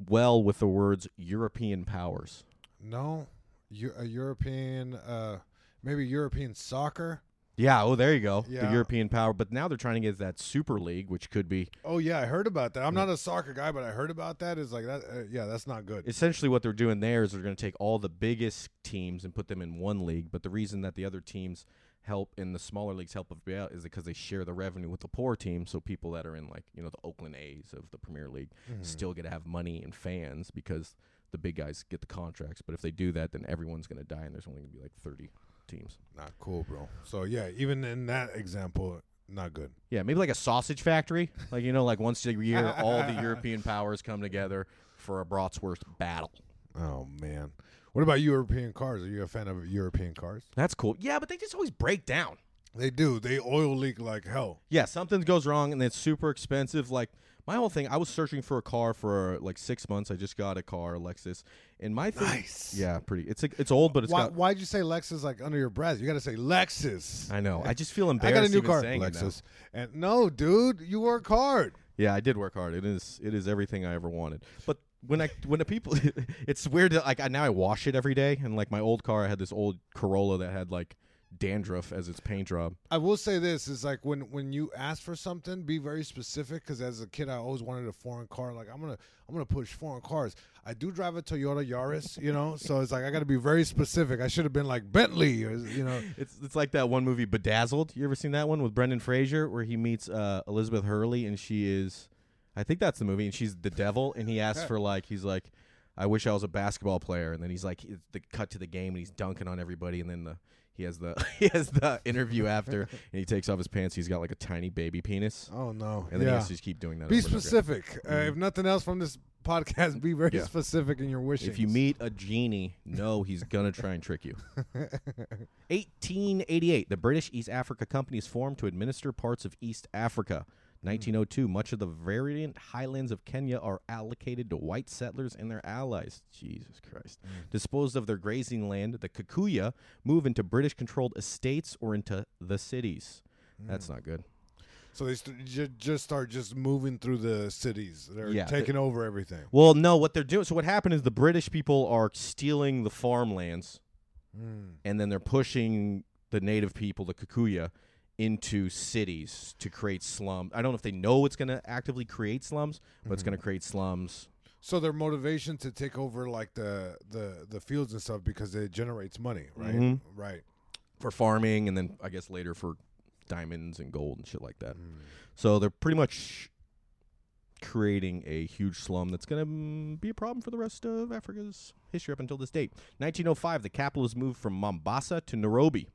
well with the words European powers? No, Eu- a European, uh, maybe European soccer. Yeah. Oh, there you go. The European power, but now they're trying to get that Super League, which could be Oh yeah, I heard about that. I'm not a soccer guy, but I heard about that. Is like that. Uh, yeah, that's not good. essentially what they're doing there is they're going to take all the biggest teams and put them in one league. But the reason that the other teams help in the smaller leagues help out is because they share the revenue with the poor team. So people that are in like you know the Oakland A's of the Premier League still get to have money and fans because the big guys get the contracts. But if they do that, then everyone's going to die, and there's only going to be like 30 teams. Not cool, bro. So yeah, even in that example, not good. Yeah, maybe like a sausage factory. Like you know, like once a year, all the European powers come together for a Broadsworth battle. Oh man. What about European cars? Are you a fan of European cars? That's cool. Yeah, but they just always break down. They do. They oil leak like hell. Yeah, something goes wrong and it's super expensive. Like my whole thing, I was searching for a car for like six months. I just got a car, a Lexus, and my thing. Nice. Yeah, pretty. It's a, it's old, but it's Why, got. why'd you say Lexus like under your breath? You got to say Lexus. I know. I just feel embarrassed. I got a new car, saying it now. Lexus. And no, dude, you work hard. Yeah, I did work hard. It is it is everything I ever wanted. But when I when the people, it's weird that like I, now I wash it every day, and like my old car, I had this old Corolla that had like dandruff as its paint job. I will say this is like when when you ask for something, be very specific. Because as a kid, I always wanted a foreign car. Like I'm gonna I'm gonna push foreign cars. I do drive a Toyota Yaris, you know, so it's like I got to be very specific. I should have been like Bentley, or you know. It's it's like that one movie Bedazzled. You ever seen that one with Brendan Fraser where he meets uh, Elizabeth Hurley and she is, I think that's the movie, and she's the devil, and he asks for like he's like, I wish I was a basketball player, and then he's like the cut to the game and he's dunking on everybody, and then the he has the he has the interview after, and he takes off his pants. He's got like a tiny baby penis, Oh no! and then he yeah. has to just keep doing that. Be over and over again. specific. Uh, if nothing else from this podcast, be very Yeah. specific in your wishes. If you meet a genie, know he's gonna try and trick you. 1888, the British East Africa Company is formed to administer parts of East Africa. Mm-hmm. 1902, much of the variant highlands of Kenya are allocated to white settlers and their allies. Jesus Christ. Mm. Disposed of their grazing land, the Kikuya move into British controlled estates or into the cities. That's mm. not good. so they st- ju- just start just moving through the cities. They're Yeah, taking over everything. Well, no, what they're doing. So, what happened is the British people are stealing the farmlands Mm. and then they're pushing the native people, the Kikuya, into cities to create slums. I don't know if they know it's going to actively create slums, but it's going to create slums. So their motivation to take over like the the the fields and stuff because it generates money, right? Mhm. Right. for farming and then I guess later for diamonds and gold and shit like that. Mm. So they're pretty much creating a huge slum that's going to be a problem for the rest of Africa's history up until this date. 1905, the capital is moved from Mombasa to Nairobi.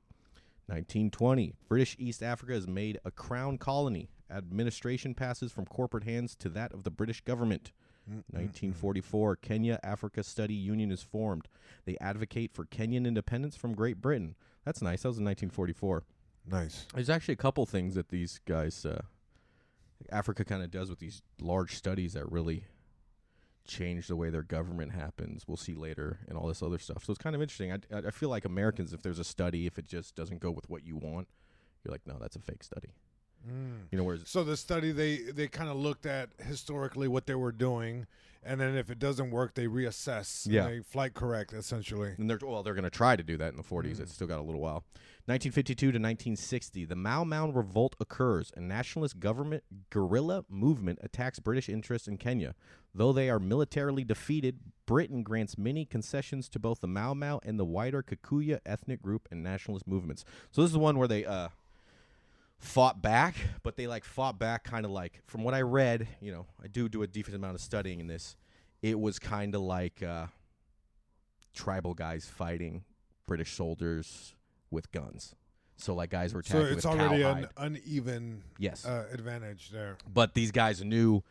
1920, British East Africa is made a crown colony. Administration passes from corporate hands to that of the British government. 1944, Kenya Africa Study Union is formed. They advocate for Kenyan independence from Great Britain. That's nice. That was in 1944. Nice. There's actually a couple things that these guys, uh, Africa kind of does with these large studies that really change the way their government happens. We'll see later and all this other stuff. So it's kind of interesting. I, I, feel like Americans, if there's a study, if it just doesn't go with what you want, you're like, no, that's a fake study. Mm. You know, whereas So the study they they kind of looked at historically what they were doing, and then if it doesn't work, they reassess. and Yeah. they flight correct essentially. And they're well, they're going to try to do that in the 40s. It's still got a little while. 1952 to 1960, the Mau Mau revolt occurs. A nationalist government guerrilla movement attacks British interests in Kenya. Though they are militarily defeated, Britain grants many concessions to both the Mau Mau and the wider Kikuyu ethnic group and nationalist movements. So this is the one where they uh fought back, but they like fought back kind of like from what I read, you know, I do do a decent amount of studying in this. It was kind of like uh, tribal guys fighting British soldiers with guns. So like guys were So attacking it's with already cowhide. an uneven yes, uh, advantage there. but these guys knew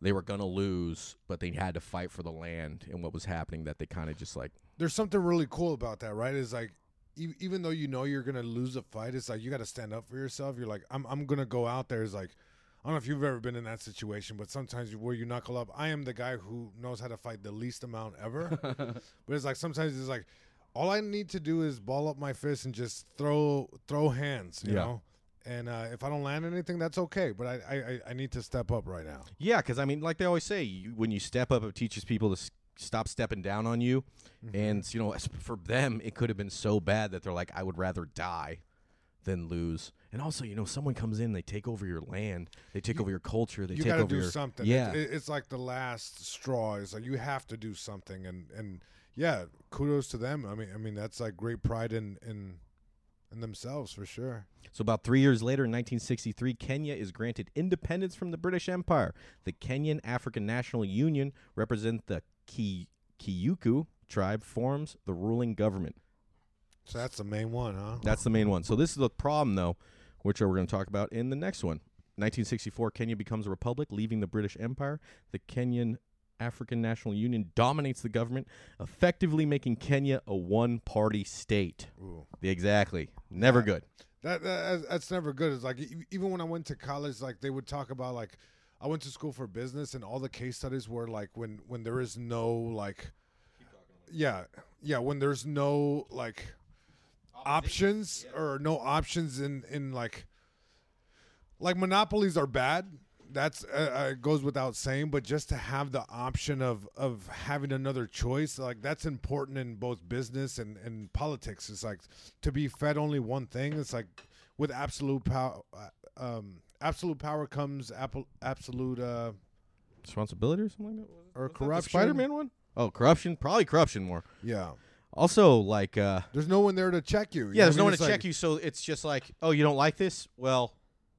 they were gonna lose, but they had to fight for the land and what was happening. That they kind of just like There's something really cool about that, right? Is like even though you know you're gonna lose a fight, it's like you got to stand up for yourself. You're like, I'm I'm gonna go out there. It's like, I don't know if you've ever been in that situation, but sometimes you- where you knuckle up, I am the guy who knows how to fight the least amount ever. but it's like sometimes it's like, all I need to do is ball up my fist and just throw throw hands, you Yeah. know. And uh, if I don't land anything, that's okay. But I, I I- need to step up right now. Yeah, because I mean, like they always say, you, when you step up, it teaches people to stop stepping down on you. Mm-hmm. And you know, for them, it could have been so bad that they're like, I would rather die than lose. And also, you know, someone comes in, they take over your land, they take over your culture, they you take over do your something. Yeah, It- it- it's like the last straw. It's like you have to do something, and and yeah, kudos to them. I mean, I mean that's like great pride in in in themselves for sure. So about three years later, in 1963, Kenya is granted independence from the British Empire. The Kenyan African National Union represents the Ki- Kiyuku tribe forms the ruling government. So that's the main one, huh? That's the main one. So this is the problem, though, which we're going to talk about in the next one. 1964, Kenya becomes a republic, leaving the British Empire. The Kenyan African National Union dominates the government, effectively making Kenya a one-party state. Ooh. Exactly. Never Yeah. good. That, that that's- never good. It's like even when I went to college, like they would talk about like I went to school for business, and all the case studies were like when when there is no like, yeah, yeah, when there's no like options or no options in in like like monopolies are bad. That's uh, uh, it goes without saying but just to have the option of of having another choice like that's important in both business and and politics. It's like to be fed only one thing it's like with absolute power um absolute power comes apple absolute uh Responsibility or something like that? or corruption Spider-Man one? Oh, corruption. Probably corruption more. yeah Also, like, uh, there's no one there to check you, you yeah, there's no one to like- check you, so it's just like, oh, you don't like this? Well,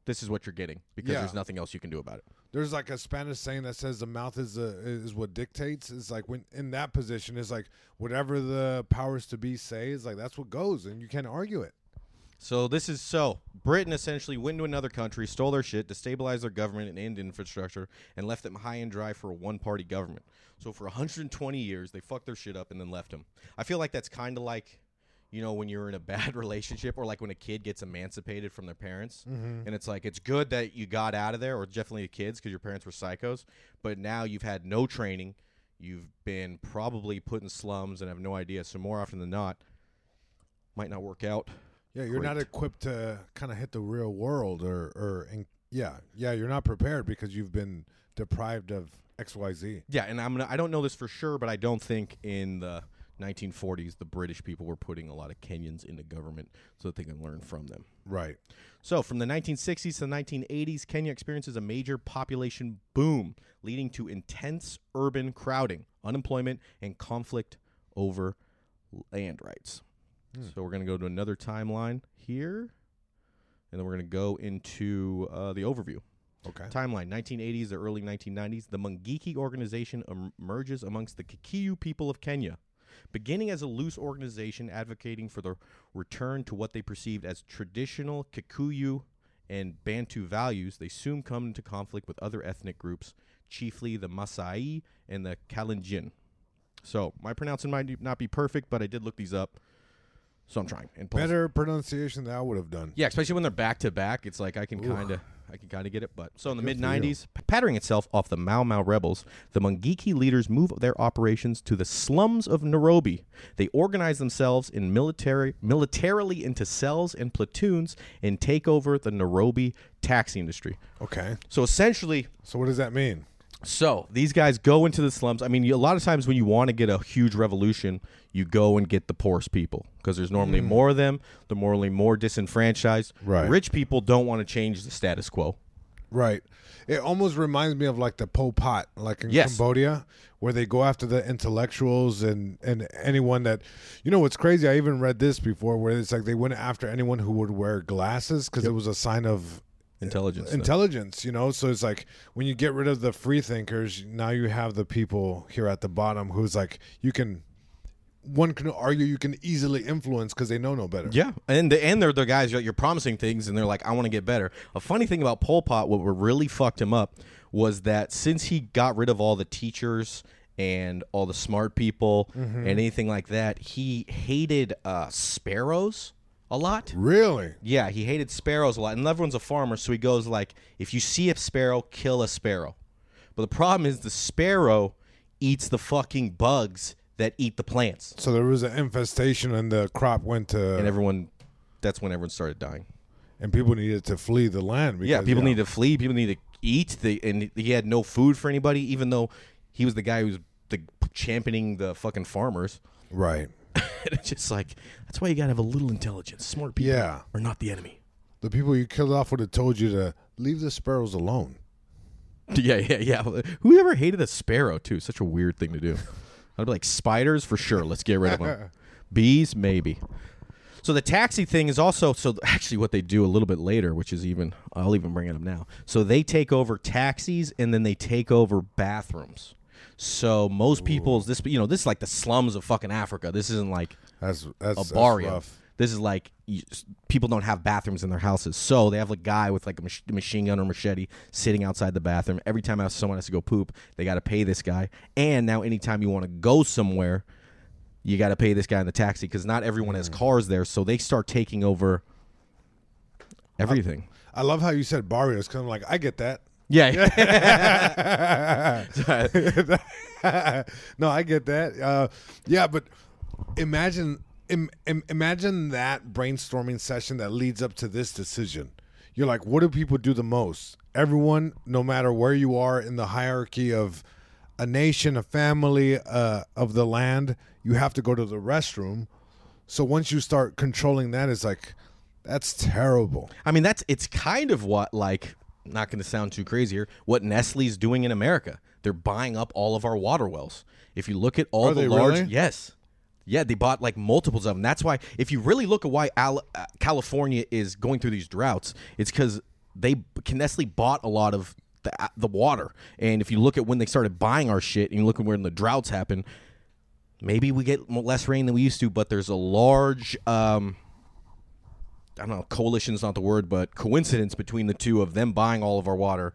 this is what you're getting because Yeah. there's nothing else you can do about it. there's like a Spanish saying that says the mouth is uh, is what dictates. It's like when in that position, it's like whatever the powers to be say is like that's what goes, and you can't argue it. So this is so Britain essentially went to another country, stole their shit, destabilized their government and end infrastructure, and left them high and dry for a one-party government. So for 120 years, they fucked their shit up and then left them. I feel like that's kind of like, you know, when you're in a bad relationship or like when a kid gets emancipated from their parents, mm-hmm. and it's like it's good that you got out of there, or definitely the kids because your parents were psychos, but now you've had no training, you've been probably put in slums and have no idea. So more often than not, might not work out. Yeah, you're not equipped to kind of hit the real world, or or yeah, yeah, you're not prepared because you've been deprived of X, Y, Z. Yeah, and I'm gonna, I don't know this for sure, but I don't think in the 1940s the British people were putting a lot of Kenyans into government so that they can learn from them. Right. So, from the 1960s to the 1980s, Kenya experiences a major population boom, leading to intense urban crowding, unemployment, and conflict over land rights. So, we're going to go to another timeline here, and then we're going to go into uh, the overview. Okay. Timeline 1980s to early 1990s. The Mungiki organization em- emerges amongst the Kikuyu people of Kenya. Beginning as a loose organization advocating for the return to what they perceived as traditional Kikuyu and Bantu values, they soon come into conflict with other ethnic groups, chiefly the Masai and the Kalenjin. So, my pronouncing might not be perfect, but I did look these up. So, I'm trying. And Better pronunciation than I would have done. yeah, especially when they're back to back, it's like I can kind of I can kind of get it. But so in the mid for you. '90s, patterning itself off the Mau Mau rebels, the Mungiki leaders move their operations to the slums of Nairobi. They organize themselves in military militarily into cells and platoons and take over the Nairobi taxi industry. Okay. So essentially, So what does that mean? So these guys go into the slums. I mean, you, a lot of times when you want to get a huge revolution, you go and get the poorest people because there's normally mm. more of them. They're normally more disenfranchised. Right. Rich people don't want to change the status quo. Right. It almost reminds me of like the Pol Pot, like in Yes. Cambodia, where they go after the intellectuals and and anyone that, you know, what's crazy. I even read this before, where it's like they went after anyone who would wear glasses because it was a sign of Intelligence. stuff. intelligence. You know, so it's like when you get rid of the free thinkers, now you have the people here at the bottom who's like you can. One can argue you can easily influence because they know no better. Yeah, and the, and they're the guys you're, you're promising things, and they're like, I want to get better. A funny thing about Pol Pot, what really fucked him up was that since he got rid of all the teachers and all the smart people and anything like that, he hated uh, sparrows a lot. Really? Yeah, he hated sparrows a lot, and everyone's a farmer, so he goes like, if you see a sparrow, kill a sparrow. But the problem is the sparrow eats the fucking bugs that eat the plants, So there was an infestation, and the crop went to, and everyone. That's when everyone started dying. and people needed to flee the land. Because, Yeah, people yeah. need to flee. People need to eat. the and he had no food for anybody, even though he was the guy who was the championing the fucking farmers. right. it's just like that's why you gotta have a little intelligence. Smart people Yeah, are not the enemy. the people you killed off would have told you to leave the sparrows alone. Yeah, yeah, yeah. Who ever hated a sparrow too? Such a weird thing to do. I'd be like spiders for sure. Let's get rid of them. Bees maybe. So the taxi thing is also so actually what they do a little bit later, which is even I'll even bring it up now. So they take over taxis and then they take over bathrooms. So most people's this you know this is like the slums of fucking Africa. This isn't like That's that's, a that's barrio. rough. This is like you, people don't have bathrooms in their houses, so they have a guy with like a mach- machine gun or machete sitting outside the bathroom. Every time someone has to go poop, they got to pay this guy. And now, anytime you want to go somewhere, you got to pay this guy in the taxi because not everyone has mm. cars there. So they start taking over everything. I love how you said barrios because I'm like, I get that. Yeah, no, I get that. Uh, yeah, but imagine Im- im- imagine that brainstorming session that leads up to this decision. You're like, what do people do the most? Everyone, no matter where you are in the hierarchy of a nation, a family, uh, of the land, you have to go to the restroom. So once you start controlling that, it's like, that's terrible. I mean, that's it's kind of what like not going to sound too crazy here. What Nestle's doing in America, they're buying up all of our water wells. If you look at all Are the large, really? yes, yeah, they bought like multiples of them. That's why if you really look at why Al- uh, California is going through these droughts, it's because they can Nestle bought a lot of the uh, the water. And if you look at when they started buying our shit, and you look at when the droughts happen, maybe we get less rain than we used to, but there's a large. Um, I don't know, coalition's not the word, but coincidence between the two of them buying all of our water,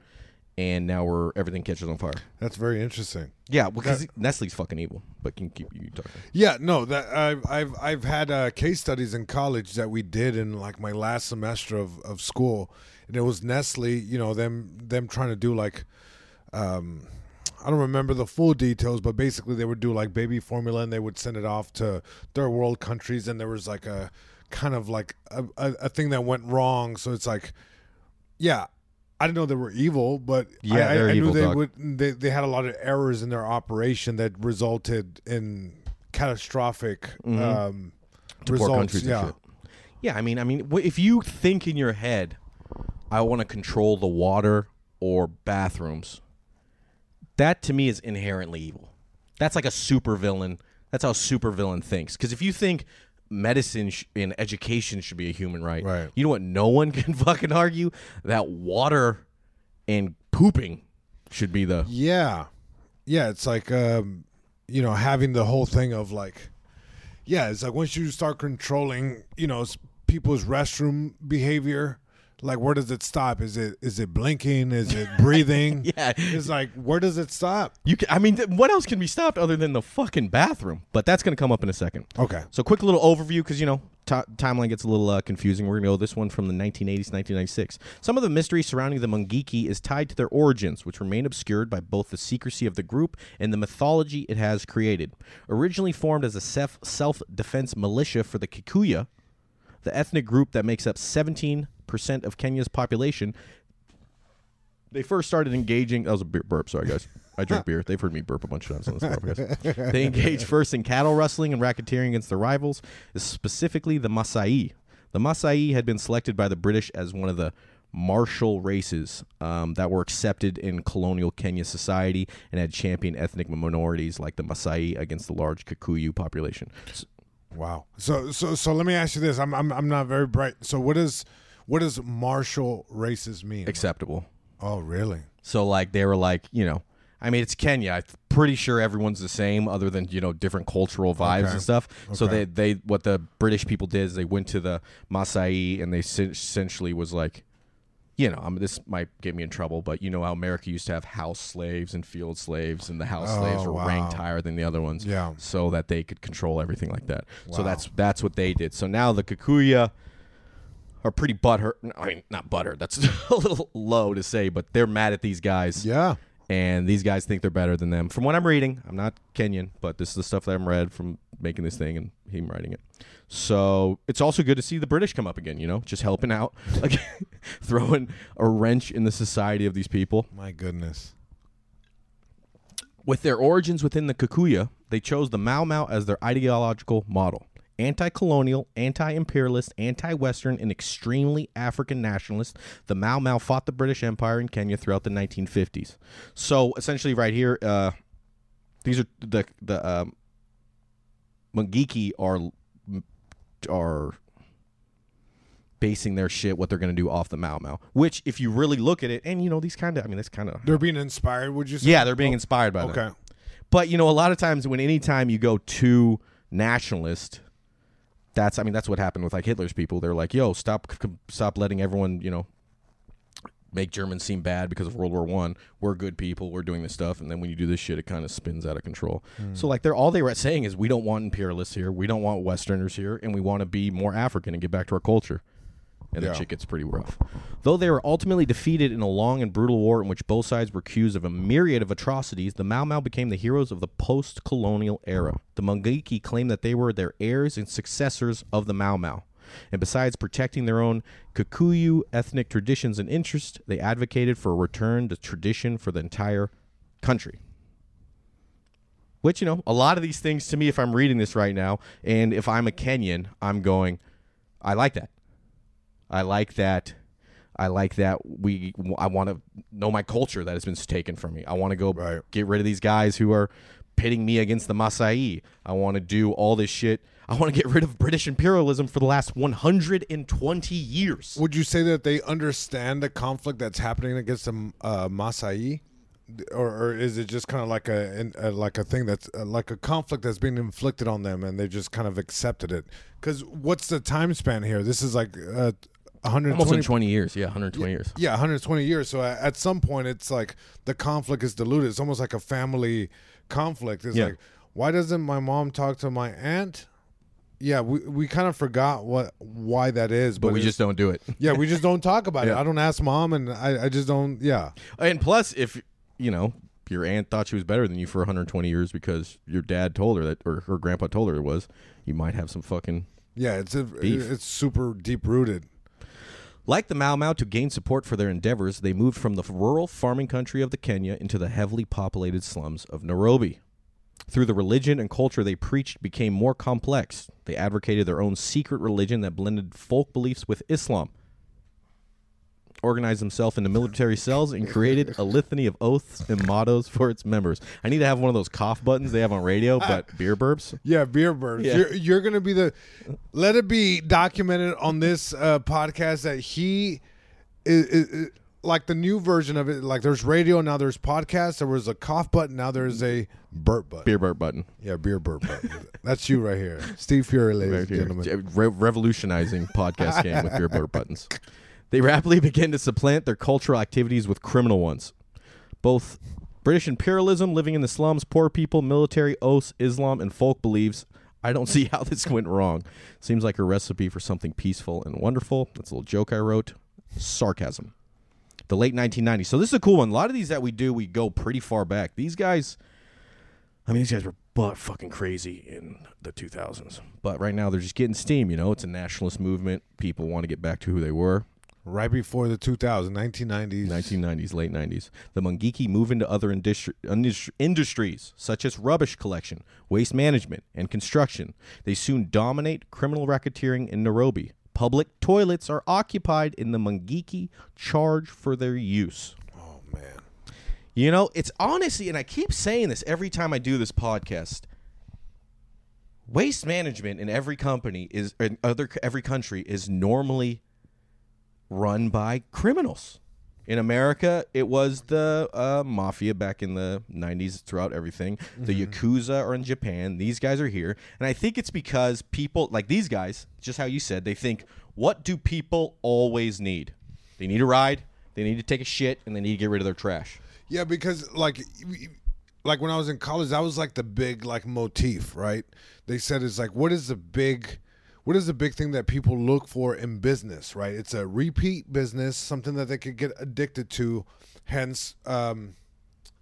and now we're everything catches on fire. That's very interesting. Yeah, because Nestle's fucking evil. But can keep you talking. Yeah, no, that I've I've I've had uh, case studies in college that we did in like my last semester of, of school, and it was Nestle. You know them them trying to do like, um, I don't remember the full details, but basically they would do like baby formula and they would send it off to third world countries, and there was like a kind of like a, a, a thing that went wrong. So it's like, yeah. I didn't know they were evil, but Yeah, I, I- I knew evil, they dog. would. They, they had a lot of errors in their operation that resulted in catastrophic um, Mm-hmm. To results. poor yeah, shit. Yeah, I mean, I mean, if you think in your head, I want to control the water or bathrooms, that to me is inherently evil. That's like a super villain. That's how a super villain thinks. Because if you think medicine sh- and education should be a human right, Right. you know what? No one can fucking argue that water and pooping should be the. yeah, yeah. It's like um, you know having the whole thing of like, yeah. It's like once you start controlling, you know, people's restroom behavior. Like where does it stop? Is it is it blinking? Is it breathing? Yeah, It's like where does it stop? you. Can, I mean, th- what else can be stopped other than the fucking bathroom? But that's gonna come up in a second. Okay. So, quick little overview because you know ti timeline gets a little uh, confusing. We're gonna go this one from the 1980s, 1996. Some of the mystery surrounding the Mungiki is tied to their origins, which remain obscured by both the secrecy of the group and the mythology it has created. Originally formed as a self self defense militia for the Kikuyu, the ethnic group that makes up 17% of Kenya's population. They first started engaging. That was a beer burp. Sorry, guys. I drink beer. They've heard me burp a bunch of times on this podcast. They engaged first in cattle rustling and racketeering against their rivals, specifically the Masai. The Masai had been selected by the British as one of the martial races um, that were accepted in colonial Kenya society and had championed ethnic minorities like the Masai against the large Kikuyu population. S- Wow. So so so let me ask you this. I'm I'm I'm not very bright. So what does what does martial races mean? acceptable. oh, really? So like they were like, you know, I mean it's Kenya. I'm pretty sure everyone's the same other than, you know, different cultural vibes Okay. and stuff. So Okay. they they what the British people did is they went to the Masai and they sen- essentially was like you know, I mean, this might get me in trouble, but you know how America used to have house slaves and field slaves, and the house Oh, slaves were ranked wow. higher than the other ones, Yeah. so that they could control everything like that. So that's that's what they did. So now the Kikuya are pretty butthurt. I mean, not butthurt. That's a little low to say, but they're mad at these guys Yeah. and these guys think they're better than them. From what I'm reading, I'm not Kenyan, but this is the stuff that I'm read from making this thing and him writing it. So it's also good to see the British come up again. You know, just helping out, like throwing a wrench in the society of these people. My goodness. With their origins within the Kikuya, they chose the Mau Mau as their ideological model. Anti colonial, anti imperialist, anti Western, and extremely African nationalist, the Mau Mau fought the British Empire in Kenya throughout the 1950s. So essentially, right here, uh, these are the the um, Mungiki are are basing their shit what they're going to do off the Mau Mau. Which, if you really look at it, and you know these kind of, I mean, that's kind of They're being inspired, would you say? yeah, they're being inspired by them. Okay. But you know, a lot of times when anytime you go too nationalist, that's I mean that's what happened with like Hitler's people. They're like, "Yo, stop, stop letting everyone you know make Germans seem bad because of World War One. We're good people. We're doing this stuff." And then when you do this shit, it kind of spins out of control. Hmm. So like they're all they were saying is, we don't want imperialists here. We don't want Westerners here, and we want to be more African and get back to our culture. And Yeah. the shit gets pretty rough. Though they were ultimately defeated in a long and brutal war in which both sides were accused of a myriad of atrocities, the Mau Mau became the heroes of the post colonial era. The Mungiki claimed that they were their heirs and successors of the Mau Mau. And besides protecting their own Kikuyu ethnic traditions and interests, they advocated for a return to tradition for the entire country. Which, you know, a lot of these things to me, if I'm reading this right now, and if I'm a Kenyan, I'm going, I like that. I like that. I like that we. I want to know my culture that has been taken from me. I want to go Right. get rid of these guys who are pitting me against the Masai. I want to do all this shit. I want to get rid of British imperialism for the last 120 years. Would you say that they understand the conflict that's happening against the uh, Masai, or, or is it just kind of like a, a like a thing that's uh, like a conflict that's being inflicted on them, and they just kind of accepted it? Because what's the time span here? This is like uh, 120. Almost in 20 years. Yeah, 120 years. yeah, 120 years. So at, some point, it's like the conflict is diluted. It's almost like a family conflict. It's Yeah. like, why doesn't my mom talk to my aunt? Yeah, we, we kind of forgot what why that is, But we just don't do it. yeah, we just don't talk about it. I don't ask mom, and I, I just don't. Yeah, And plus, if you know your aunt thought she was better than you for 120 years because your dad told her that, or her grandpa told her it was, you might have some fucking. yeah, it's a, Beef. it's super deep rooted. Like the Mau Mau, to gain support for their endeavors, they moved from the rural farming country of the Kenya into the heavily populated slums of Nairobi. Through the religion and culture they preached became more complex. They advocated their own secret religion that blended folk beliefs with Islam. Organized themselves into military cells and created a litany of oaths and mottos for its members. I need to have one of those cough buttons they have on radio, but beer burps. Yeah, beer burps. Yeah. You're, you're gonna be the. Let it be documented on this uh, podcast that he is, is, is- like the new version of it. Like there's radio now. There's podcast. There was a cough button. Now there's a burp button. Beer burp button. Yeah, beer burp button. That's you right here, Steve Furey, ladies and gentlemen. Re- revolutionizing podcast game with beer burp buttons. They rapidly began to supplant their cultural activities with criminal ones. Both British imperialism, living in the slums, poor people, military oaths, Islam, and folk beliefs. I don't see how this went wrong. Seems like a recipe for something peaceful and wonderful. That's a little joke I wrote. Sarcasm. The late 1990s. So this is a cool one. A lot of these that we do, we go pretty far back. These guys, I mean, these guys were butt fucking crazy in the 2000s. But right now, they're just getting steam. You know, it's a nationalist movement. People want to get back to who they were. Right before the 2000s, 1990s. 1990s, late 90s. The Mungiki move into other industri- industri- industries, such as rubbish collection, waste management, and construction. They soon dominate criminal racketeering in Nairobi. public toilets are occupied in the Mungiki charge for their use. Oh man. You know, it's honestly, and I keep saying this every time I do this podcast. Waste management in every company is in other every country is normally run by criminals. In America, it was the uh, mafia back in the 90s throughout everything. The Yakuza are in Japan. These guys are here. And I think it's because people, like these guys, just how you said, they think, what do people always need? They need a ride, they need to take a shit, and they need to get rid of their trash. Yeah, because like like when I was in college, that was like the big like motif, right? They said it's like what is the big what is the big thing that people look for in business, right? It's a repeat business, something that they could get addicted to, hence um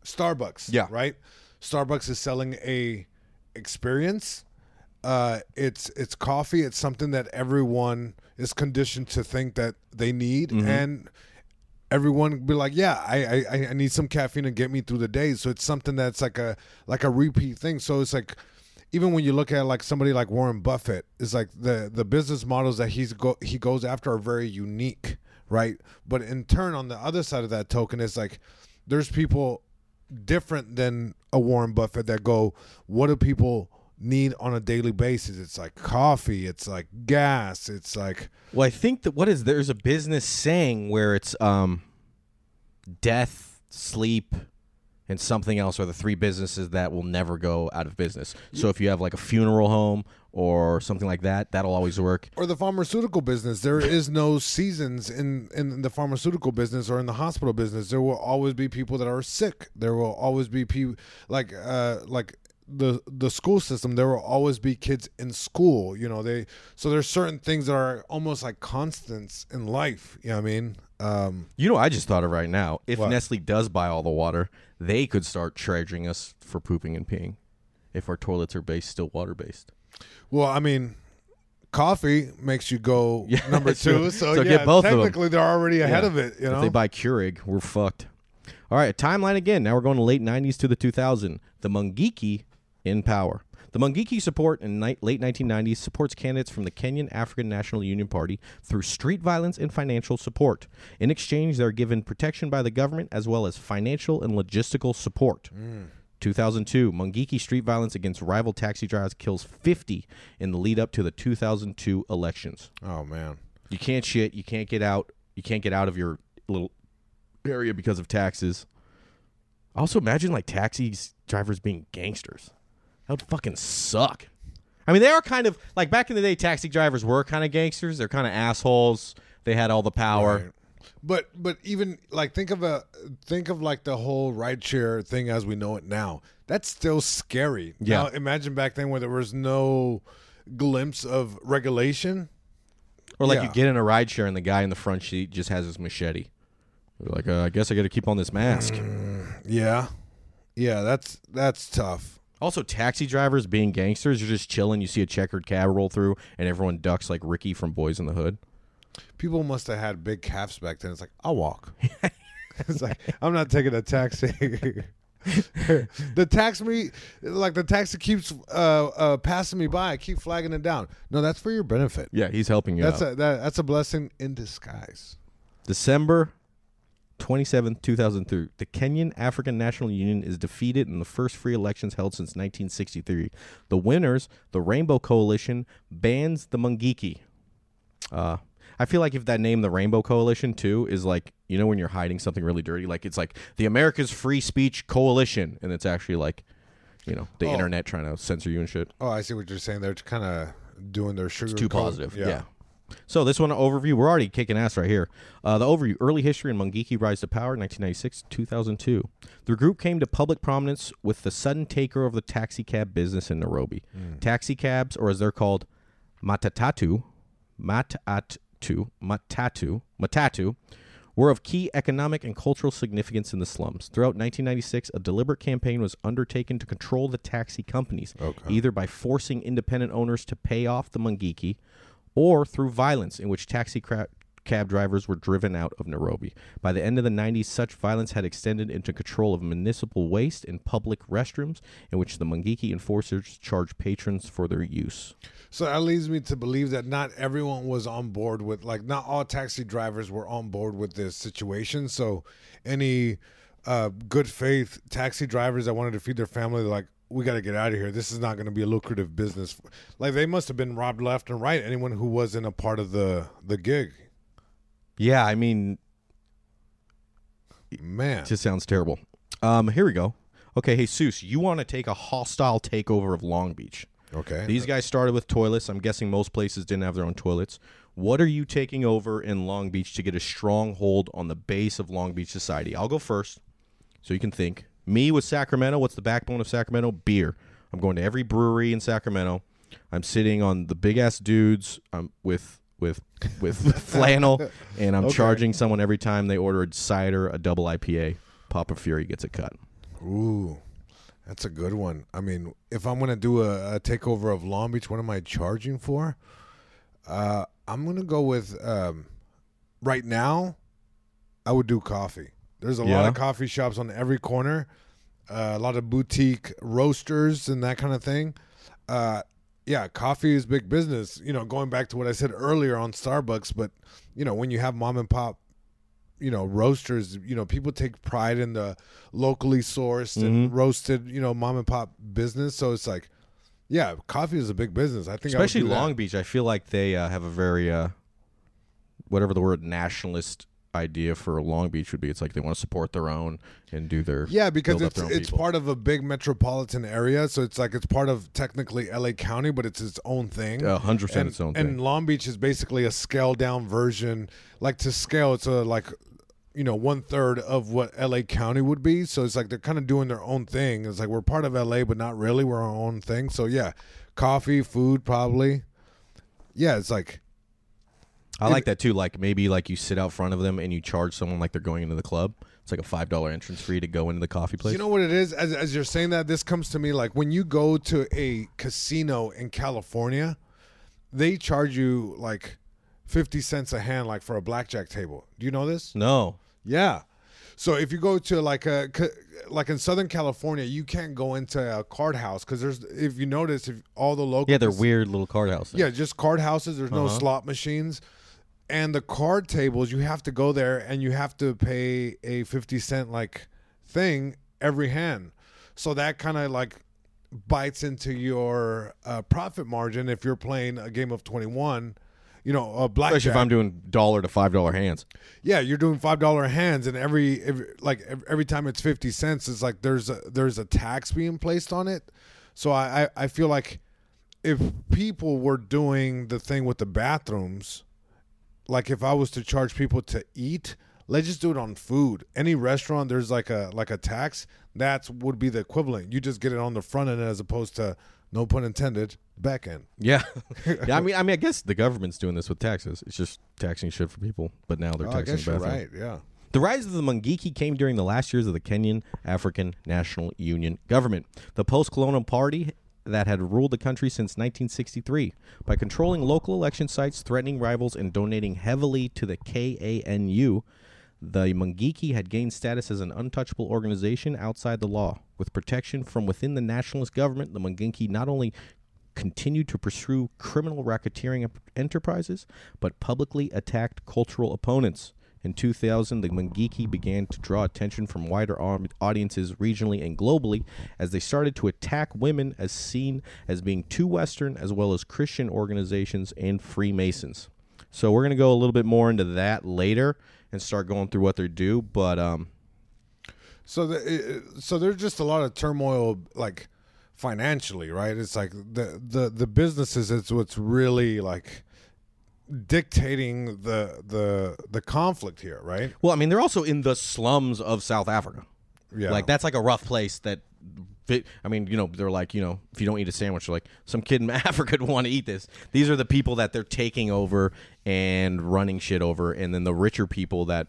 Starbucks. Yeah. Right? Starbucks is selling a experience. Uh it's it's coffee, it's something that everyone is conditioned to think that they need and everyone be like, yeah, I, I I need some caffeine to get me through the day. So it's something that's like a like a repeat thing. So it's like even when you look at like somebody like Warren Buffett, it's like the the business models that he's go he goes after are very unique, right? But in turn, on the other side of that token, is like there's people different than a Warren Buffett that go, what do people need on a daily basis? It's like coffee, it's like gas, it's like Well, I think that what is there's a business saying where it's um death, sleep, and something else are the three businesses that will never go out of business. So if you have like a funeral home or something like that, that'll always work. or the pharmaceutical business there is no seasons in in the pharmaceutical business or in the hospital business there will always be people that are sick there will always be people like uh like the the school system there will always be kids in school you know they so there's certain things that are almost like constants in life you know what i mean um You know, I just thought of right now. If What? Nestle does buy all the water, they could start charging us for pooping and peeing. If our toilets are based still water based. well i mean coffee makes you go Yeah, number two so, so yeah get both technically they're already ahead Yeah. of it you know If they buy Keurig, we're fucked. All right, timeline again. Now we're going to late 90s to the 2000. The Mungiki in power. The Mungiki support in ni- late 1990s supports candidates from the Kenyan African National Union Party through street violence and financial support. In exchange, they're given protection by the government as well as financial and logistical support. Mm. 2002, Mungiki street violence against rival taxi drivers kills 50 in the lead up to the 2002 elections. oh man You can't shit. You can't get out. You can't get out of your little area because of taxes. Also, imagine like taxi drivers being gangsters. That would fucking suck. I mean, they are kind of like back in the day. Taxi drivers were kind of gangsters. They're kind of assholes. They had all the power. Right. But but even like think of a think of like the whole rideshare thing as we know it now. That's still scary. Yeah. Now imagine back then where there was no glimpse of regulation. Or like Yeah. you get in a ride share and the guy in the front seat just has his machete. You're like, uh, I guess I got to keep on this mask. Yeah. Yeah, that's that's tough. Also, taxi drivers being gangsters, you're just chilling. You see a checkered cab roll through, and everyone ducks like Ricky from Boys in the Hood. People must have had big calves back then. It's like, I'll walk. it's like I'm not taking a taxi. the tax me like the taxi keeps uh, uh, passing me by. I keep flagging it down. No, that's for your benefit. Yeah, he's helping you That's out. a that, that's a blessing in disguise. December 27th, 2003. The Kenyan African National Union is defeated in the first free elections held since 1963. The winners, the Rainbow Coalition, bans the Mungiki. Uh, I feel like if that name, the Rainbow Coalition, too, is like, you know, when you're hiding something really dirty, like it's like the America's Free Speech Coalition, and it's actually like, you know, the Oh. internet trying to censor you and shit. Oh, I see what you're saying. They're kind of doing their sugar. It's too coat- positive. Yeah. So this one overview, we're already kicking ass right here. Uh, the overview: early history and Mungiki rise to power, 1996 2002. The group came to public prominence with the sudden takeover of the taxi cab business in Nairobi. Taxi cabs, or as they're called, matatatu, matatu, matatu, matatu, were of key economic and cultural significance in the slums. Throughout 1996, a deliberate campaign was undertaken to control the taxi companies, Okay. either by forcing independent owners to pay off the Mungiki or through violence in which taxi cra- cab drivers were driven out of Nairobi. By the end of the 90s, such violence had extended into control of municipal waste and public restrooms, in which the Mungiki enforcers charged patrons for their use. So that leads me to believe that not everyone was on board with, like, not all taxi drivers were on board with this situation. So any uh, good faith taxi drivers that wanted to feed their family, like, we got to get out of here. This is not going to be a lucrative business. Like they must have been robbed left and right. Anyone who wasn't a part of the the gig, Yeah, I mean, man. it just sounds terrible. Um, here we go. Okay, Jesus, you want to take a hostile takeover of Long Beach? okay. These guys started with toilets. I'm guessing most places didn't have their own toilets. What are you taking over in Long Beach to get a stronghold on the base of Long Beach society? I'll go first so you can think. Me with Sacramento, what's the backbone of Sacramento? Beer. I'm going to every brewery in Sacramento. I'm sitting on the big ass dudes um, with with with flannel, and I'm Okay. charging someone every time they order a cider, a double IPA. Papa Furey gets a cut. Ooh, that's a good one. I mean, if I'm gonna do a, a takeover of Long Beach, what am I charging for? Uh, I'm gonna go with um, right now. I would do coffee. There's a lot of coffee shops on every corner, uh, a lot of boutique roasters and that kind of thing. Uh, yeah, coffee is big business. You know, going back to what I said earlier on Starbucks, but you know, when you have mom and pop, you know, roasters, you know, people take pride in the locally sourced and roasted, you know, mom and pop business. So it's like, yeah, coffee is a big business. I think I especially that. Long Beach. I feel like they uh, have a very uh, whatever the word nationalist idea for Long Beach would be. It's like they want to support their own and do their Yeah, because it's it's people. part of a big metropolitan area, so it's like it's part of technically LA County, but it's its own thing. A hundred percent its own thing. and thing. Long Beach is basically a scaled down version. Like to scale, it's a like you know one third of what LA County would be. So it's like they're kind of doing their own thing. It's like we're part of LA, but not really. We're our own thing. So yeah, coffee, food, probably. Yeah, it's like I like that too. Like maybe like you sit out front of them and you charge someone like they're going into the club. It's like a five dollar entrance fee to go into the coffee place. You know what it is? As, as you're saying that, this comes to me like when you go to a casino in California, they charge you like 50 cents a hand, like for a blackjack table. Do you know this? no. Yeah. So if you go to like a like in Southern California, you can't go into a card house because there's if you notice if all the local Yeah, they're weird little card houses. yeah just card houses. There's no Uh-huh. slot machines, and the card tables you have to go there and you have to pay a fifty cent like thing every hand. So that kind of like bites into your uh, profit margin if you're playing a game of twenty one. You know, a blackjack. Especially if I'm doing dollar to five dollar hands. Yeah, you're doing five dollar hands, and every, every like every time it's fifty cents, it's like there's a there's a tax being placed on it. So I I, I feel like if people were doing the thing with the bathrooms, like if I was to charge people to eat, let's just do it on food. Any restaurant there's like a like a tax, That would be the equivalent. You just get it on the front end as opposed to no pun intended back end. Yeah, yeah. I mean, I mean, I guess the government's doing this with taxes. It's just taxing shit for people, but now they're Oh, I taxing guess you're right. Yeah. The rise of the Mungiki came during the last years of the Kenyan African National Union government, the post colonial party that had ruled the country since 1963. By controlling local election sites, threatening rivals, and donating heavily to the KANU, the Mungiki had gained status as an untouchable organization outside the law. With protection from within the nationalist government, the Mungiki not only continued to pursue criminal racketeering enterprises, but publicly attacked cultural opponents. In 2000, the Mungiki began to draw attention from wider audiences regionally and globally as they started to attack women as seen as being too Western, as well as Christian organizations and Freemasons. So we're going to go a little bit more into that later and start going through what they do. But um, So the, so there's just a lot of turmoil, like financially, right? It's like the the the businesses. It's what's really like dictating the the the conflict here, right? well, I mean, they're also in the slums of South Africa. Yeah, Like that's like a rough place that fit- I mean, you know, they're like, you know, if you don't eat a sandwich, like some kid in Africa would want to eat this. These are the people that they're taking over and running shit over, and then the richer people that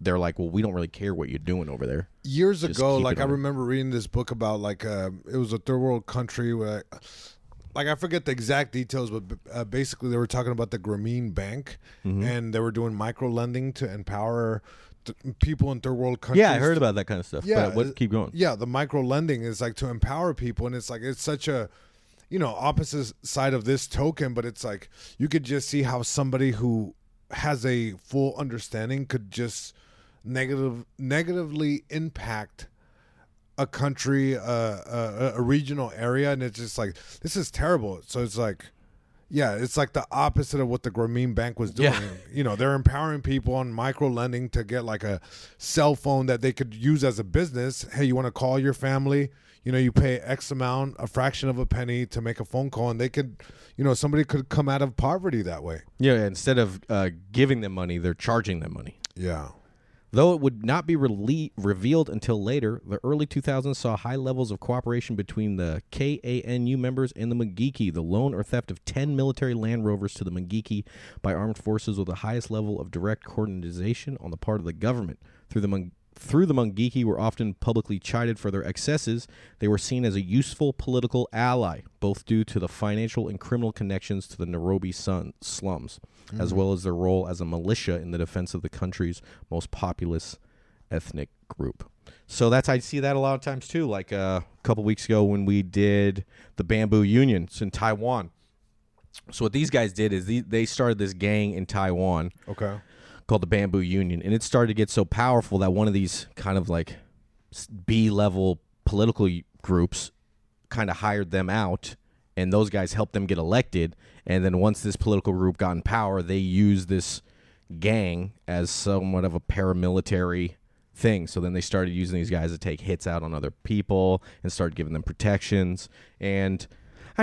they're like, well, we don't really care what you're doing over there. years just ago, like I remember reading this book about like uh, it was a third world country where like I forget the exact details, but uh, basically they were talking about the Grameen Bank, Mm-hmm. and they were doing micro lending to empower th- people in third world countries. Yeah, I heard about that kind of stuff. Yeah, but what, keep going. Yeah, the micro lending is like to empower people, and it's like it's such a, you know, opposite side of this token, but it's like you could just see how somebody who has a full understanding could just negative negatively impact a country, uh, a, a regional area, and it's just like this is terrible. So it's like. Yeah, it's like the opposite of what the Grameen Bank was doing. Yeah. You know, they're empowering people on micro lending to get like a cell phone that they could use as a business. Hey, you want to call your family? You know, you pay X amount, a fraction of a penny to make a phone call, and they could, you know, somebody could come out of poverty that way. Yeah, instead of uh, giving them money, they're charging them money. Yeah. Though it would not be rele- revealed until later, the early 2000s saw high levels of cooperation between the KANU members and the Mungiki, the loan or theft of 10 military Land Rovers to the Mungiki by armed forces with the highest level of direct coordination on the part of the government. Through the through the Mungiki were often publicly chided for their excesses, they were seen as a useful political ally, both due to the financial and criminal connections to the Nairobi sun- slums, as well as their role as a militia in the defense of the country's most populous ethnic group. So that's I see that a lot of times too. Like uh, a couple weeks ago when we did the Bamboo Union it's in Taiwan. So what these guys did is they, they started this gang in Taiwan Okay. Called the Bamboo Union, and it started to get so powerful that one of these kind of like B level political groups kind of hired them out, and those guys helped them get elected. And then once this political group got in power, they used this gang as somewhat of a paramilitary thing. So then they started using these guys to take hits out on other people and started giving them protections. And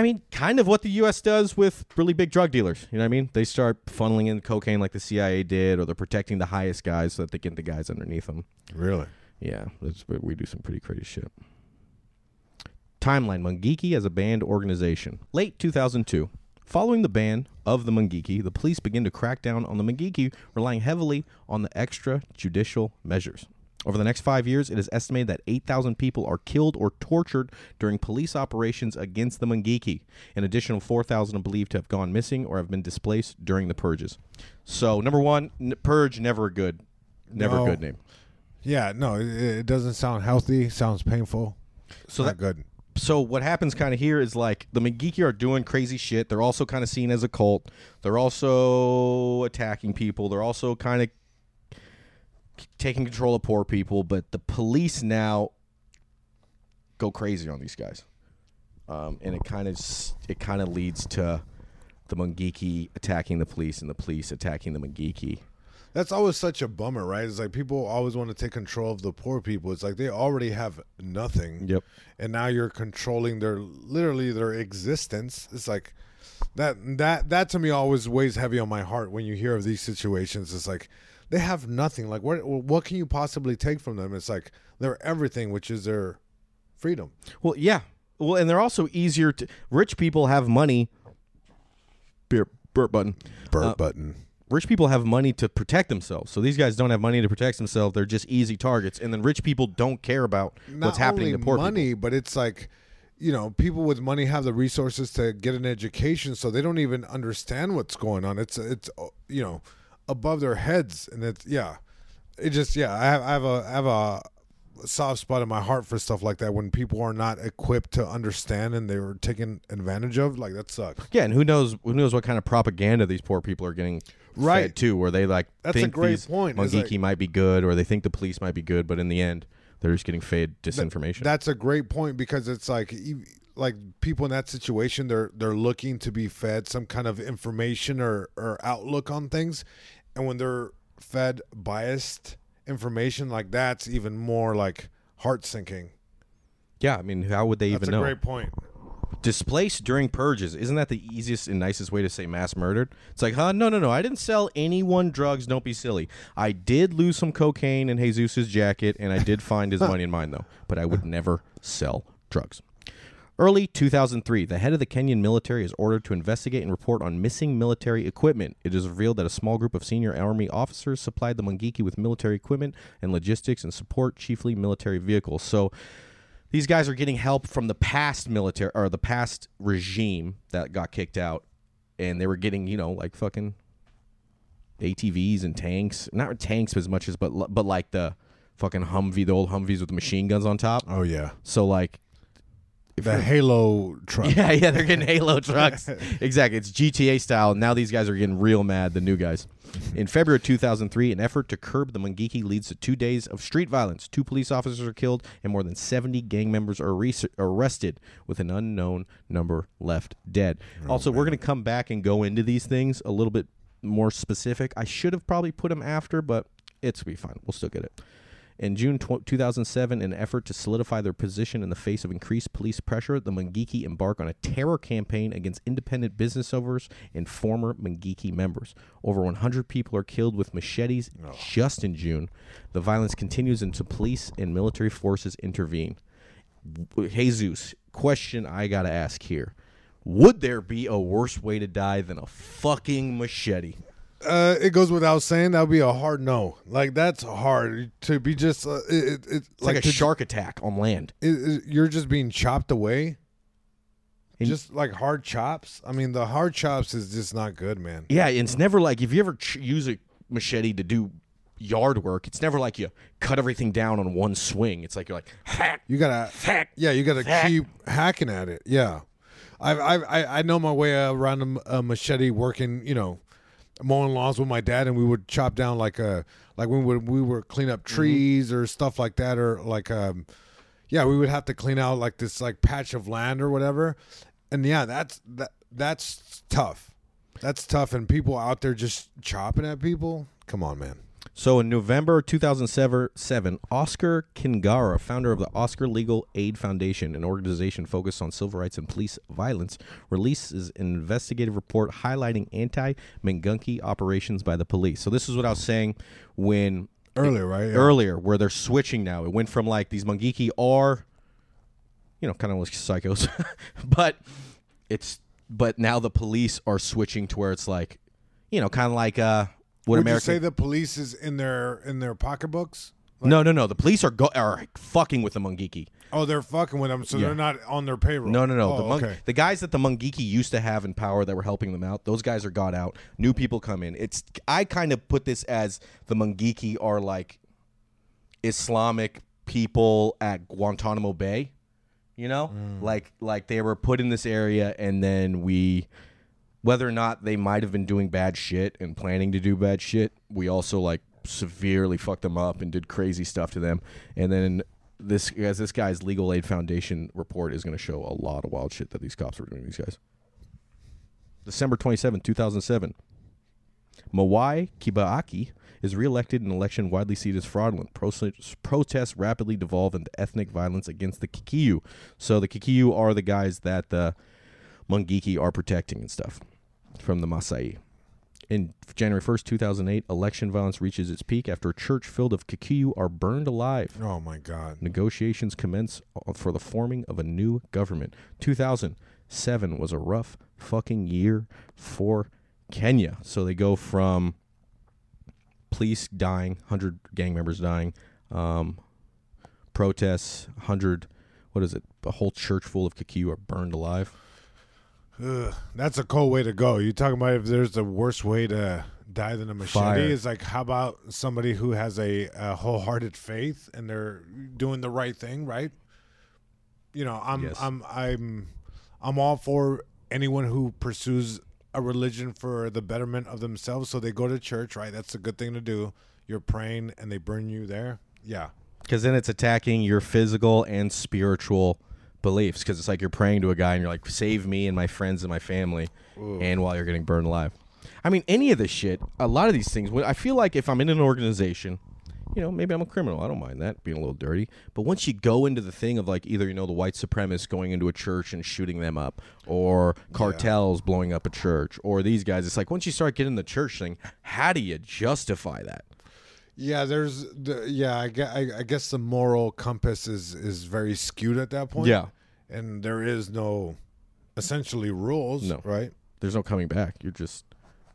I mean, kind of what the U.S. does with really big drug dealers. You know what I mean? They start funneling in cocaine like the CIA did, or they're protecting the highest guys so that they get the guys underneath them. Really? Yeah, we do some pretty crazy shit. Timeline Mungiki as a banned organization. Late 2002. Following the ban of the Mungiki, the police begin to crack down on the Mungiki, relying heavily on the extrajudicial measures. Over the next five years, it is estimated that 8,000 people are killed or tortured during police operations against the Mungiki. An additional 4,000 are believed to have gone missing or have been displaced during the purges. So, number one, n- purge never a good, never a No. good name. Yeah. No, it, it doesn't sound healthy. Sounds painful. So Not that good. so what happens kind of here is like the Mungiki are doing crazy shit. They're also kind of seen as a cult. They're also attacking people. They're also kind of taking control of poor people. But the police now go crazy on these guys, um, and it kind of it kind of leads to the Mungiki attacking the police and the police attacking the Mungiki. That's always such a bummer, right? It's like people always want to take control of the poor people. It's like they already have nothing. Yep. And now you're controlling their literally their existence. It's like that that that to me always weighs heavy on my heart when you hear of these situations. It's like they have nothing. Like what what can you possibly take from them? It's like they're everything, which is their freedom. Well, yeah. Well, and they're also easier to. Rich people have money. Beer, burp button. Bird Uh, button. Rich people have money to protect themselves. So these guys don't have money to protect themselves. They're just easy targets. And then rich people don't care about Not what's happening only to poor money, people. but it's like you know, people with money have the resources to get an education, so they don't even understand what's going on. It's it's you know above their heads, and it's yeah, it just yeah. I have I have a I have a soft spot in my heart for stuff like that when people are not equipped to understand and they were taken advantage of. Like that sucks. Yeah, and who knows? Who knows what kind of propaganda these poor people are getting Right. fed too? Where they like That's a think great these point. Like- might be good, or they think the police might be good, but in the end, they're just getting fed disinformation. That's a great point because it's like like people in that situation they're they're looking to be fed some kind of information or or outlook on things and when they're fed biased information like that's even more like heart sinking. yeah, I mean, how would they That's even know? That's a great point. displaced during purges isn't that the easiest and nicest way to say mass murdered it's like huh no no no i didn't sell anyone drugs don't be silly i did lose some cocaine in jesus's jacket and i did find his money in mine though but i would never sell drugs Early 2003, the head of the Kenyan military is ordered to investigate and report on missing military equipment. It is revealed that a small group of senior army officers supplied the Mungiki with military equipment and logistics and support, chiefly military vehicles. So, these guys are getting help from the past military or the past regime that got kicked out, and they were getting you know like fucking ATVs and tanks, not tanks as much as but but like the fucking Humvee, the old Humvees with the machine guns on top. Oh yeah, So like, the Halo truck. yeah, yeah, they're getting Halo trucks. exactly. It's GTA style. Now these guys are getting real mad, the new guys. In February 2003, an effort to curb the Mungiki leads to two days of street violence. Two police officers are killed, and more than 70 gang members are res- arrested, with an unknown number left dead. Oh, also, we're going to come back and go into these things a little bit more specific. I should have probably put them after, but it's be fine. We'll still get it. In June tw- 2007, in an effort to solidify their position in the face of increased police pressure, the Mungiki embark on a terror campaign against independent business owners and former Mungiki members. Over 100 people are killed with machetes oh. just in June. The violence continues until police and military forces intervene. Jesus, question I got to ask here. Would there be a worse way to die than a fucking machete? Uh, it goes without saying that would be a hard no. Like that's hard to be just. Uh, it, it, it, It's like, a to- shark attack on land. it- it- you're just being chopped away. And- just like hard chops. I mean, the hard chops is just not good, man. Yeah, it's never like if you ever ch- use a machete to do yard work, it's never like you cut everything down on one swing. It's like you're like, hack, You gotta, hack. yeah, you gotta Hack. keep hacking at it. Yeah, I, I, I, I know my way around a machete working. You know, mowing lawns with my dad, and we would chop down like a, like when we would we were clean up trees or stuff like that, or like um, yeah, we would have to clean out like this like patch of land or whatever, and yeah, that's that that's tough. That's tough, and people out there just chopping at people. Come on, man. So in November 2007, Oscar Kingara, founder of the Oscar Legal Aid Foundation, an organization focused on civil rights and police violence, releases an investigative report highlighting anti-Mungiki operations by the police. So this is what I was saying when Earlier, right? Yeah. earlier, where they're switching now. It went from like these Mungiki are, you know, kind of like psychos, but it's but now the police are switching to where it's like, you know, kind of like uh, what Would America. you say the police is in their in their pocketbooks? no, no, no. The police are go- are fucking with the Mungiki. Oh, they're fucking with them, so Yeah. they're not on their payroll. No, no, no. Oh, the, Mung- okay. the guys that the Mungiki used to have in power that were helping them out, those guys are got out. New people come in. It's I kind of put this as the Mungiki are like Islamic people at Guantanamo Bay. You know, Mm. like like they were put in this area, and then we, whether or not they might have been doing bad shit and planning to do bad shit, we also like severely fucked them up and did crazy stuff to them, and then. This as this guy's legal aid foundation report is going to show a lot of wild shit that these cops were doing. to These guys. December twenty seventh, two 2007. Mwai Kibaki is reelected in an election widely seen as fraudulent. Protests rapidly devolve into ethnic violence against the Kikuyu. So the Kikuyu are the guys that the Mungiki are protecting and stuff from the Masai. In January 1st, 2008, election violence reaches its peak after a church filled of Kikuyu are burned alive. Oh my God. Negotiations commence for the forming of a new government. 2007 was a rough fucking year for Kenya. So they go from police dying, 100 gang members dying, um, protests, 100, what is it? A whole church full of Kikuyu are burned alive. Ugh, that's a cold way to go. You talking about if there's a worse way to die than a machete? Fire. Is like how about somebody who has a, a wholehearted faith and they're doing the right thing, right? You know, I'm Yes. I'm I'm I'm all for anyone who pursues a religion for the betterment of themselves. So they go to church, right? That's a good thing to do. You're praying and they burn you there. Yeah. Because then it's attacking your physical and spiritual beliefs. Because it's like you're praying to a guy and you're like, save me and my friends and my family. And while you're getting burned alive. I mean, any of this shit, a lot of these things, I feel like if I'm in an organization, you know, maybe I'm a criminal. I don't mind that being a little dirty. But once you go into the thing of like either, you know, the white supremacists going into a church and shooting them up, or cartels blowing up a church, or these guys, it's like once you start getting the church thing, how do you justify that? Yeah, there's the yeah. I, gue- I, I guess the moral compass is is very skewed at that point. Yeah. and there is no essentially rules. No. right? There's no coming back. You're just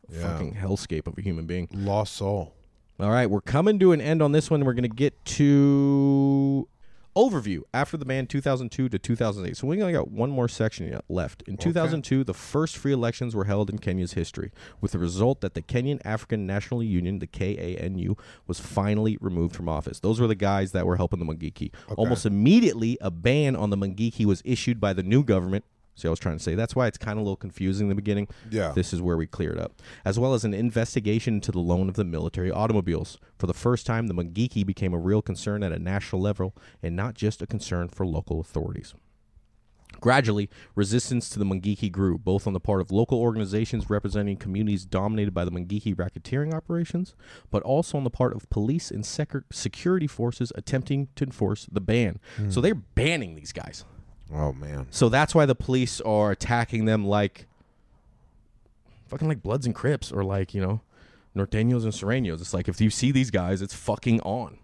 Yeah. fucking hellscape of a human being. Lost soul. All right, we're coming to an end on this one. We're going to get to Overview after the ban 2002 to 2008. So we only got one more section yet left. In 2002, the first free elections were held in Kenya's history, with the result that the Kenyan African National Union, the KANU, was finally removed from office. Those were the guys that were helping the Mungiki. Almost immediately, a ban on the Mungiki was issued by the new government. See, I was trying to say that's why it's kind of a little confusing in the beginning. Yeah. This is where we clear it up. As well as an investigation into the loan of the military automobiles. For the first time, the Mungiki became a real concern at a national level and not just a concern for local authorities. Gradually, resistance to the Mungiki grew, both on the part of local organizations representing communities dominated by the Mungiki racketeering operations, but also on the part of police and sec- security forces attempting to enforce the ban. Hmm. So they're banning these guys. Oh man. So that's why the police are attacking them like fucking like Bloods and Crips or like, you know, Norteños and Sureños. It's like if you see these guys, it's fucking on.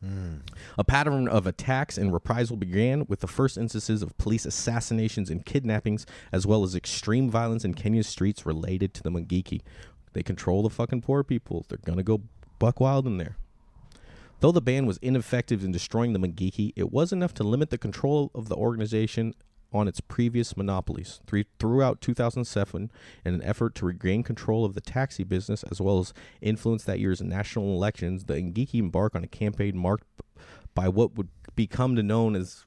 Hmm. A pattern of attacks and reprisal began with the first instances of police assassinations and kidnappings, as well as extreme violence in Kenya's streets related to the Mungiki. They control the fucking poor people. They're gonna go buck wild in there. Though the ban was ineffective in destroying the Mungiki, it was enough to limit the control of the organization on its previous monopolies. Three, throughout 2007, in an effort to regain control of the taxi business as well as influence that year's national elections, the Ngiki embarked on a campaign marked by what would become to known as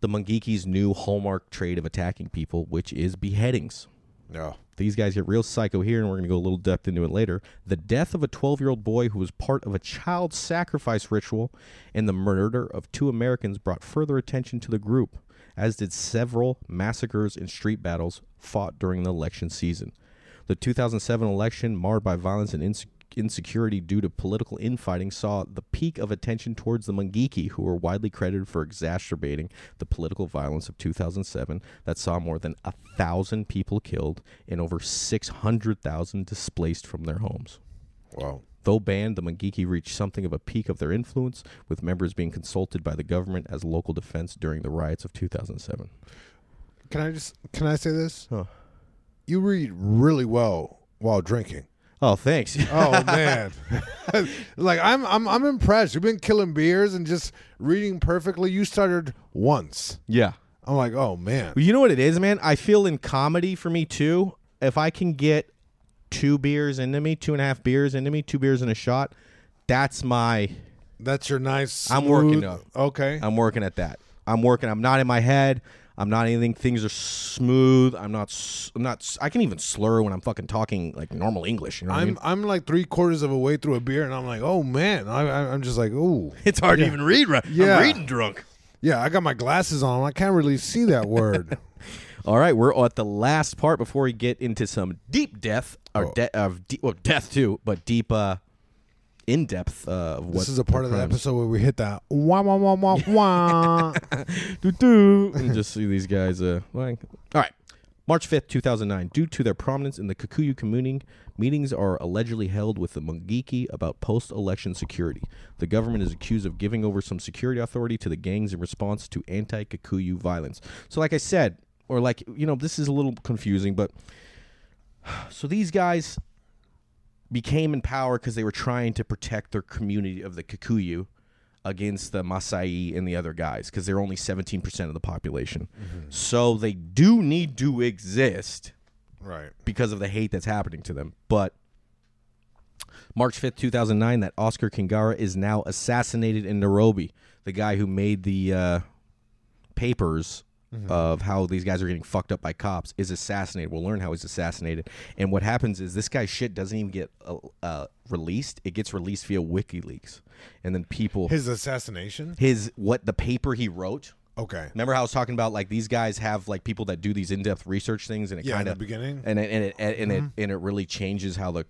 the Mungiki's new hallmark trade of attacking people, which is beheadings. Yeah. These guys get real psycho here, and we're going to go a little depth into it later. The death of a 12 year old boy who was part of a child sacrifice ritual and the murder of two Americans brought further attention to the group, as did several massacres and street battles fought during the election season. The 2007 election, marred by violence and insecurity due to political infighting, saw the peak of attention towards the Mungiki, who were widely credited for exacerbating the political violence of 2007 that saw more than a thousand people killed and over 600,000 displaced from their homes. Wow. Though banned, the Mungiki reached something of a peak of their influence, with members being consulted by the government as local defense during the riots of 2007. Can I just can I say this? Huh. You read really well while drinking. Oh, thanks. Oh man. like I'm I'm I'm impressed. You've been killing beers and just reading perfectly. You started once. yeah. I'm like, oh man. You know what it is, man? I feel in comedy for me too, if I can get two beers into me, two and a half beers into me, two beers in a shot, that's my. That's your nice. I'm working up. Okay. I'm working at that. I'm working. I'm not in my head. I'm not anything. Things are smooth. I'm not. I'm not. I can even slur when I'm fucking talking like normal English. You know what I I'm mean? I'm like three quarters of a way through a beer, and I'm like, oh man. I, I I'm just like, ooh. It's hard to even read. Right? Yeah. I'm reading drunk. Yeah, I got my glasses on. I can't really see that word. All right, we're at the last part before we get into some deep death or Oh. de- of deep, well, death too, but deep, uh, in depth uh, of what this is a part of the crimes- episode where we hit that wah wah wah wah wah. doo doo, and just see these guys. Uh, like, all right. March 5th, 2009. Due to their prominence in the Kikuyu communing, meetings are allegedly held with the Mungiki about post election security. The government is accused of giving over some security authority to the gangs in response to anti Kikuyu violence. So, like I said, or like, you know, this is a little confusing, but so these guys became in power because they were trying to protect their community of the Kikuyu against the Masai and the other guys because they're only 17% of the population. So they do need to exist right. because of the hate that's happening to them. But March 5th, 2009, that Oscar Kingara is now assassinated in Nairobi. The guy who made the uh, papers of how these guys are getting fucked up by cops is assassinated. We'll learn how he's assassinated. And what happens is this guy's shit doesn't even get uh, uh, released. It gets released via WikiLeaks. And then people His assassination. his what the paper he wrote. Okay. Remember how I was talking about like these guys have like people that do these in-depth research things and it Yeah, in kind the of beginning. and it, and it and it and it really changes how the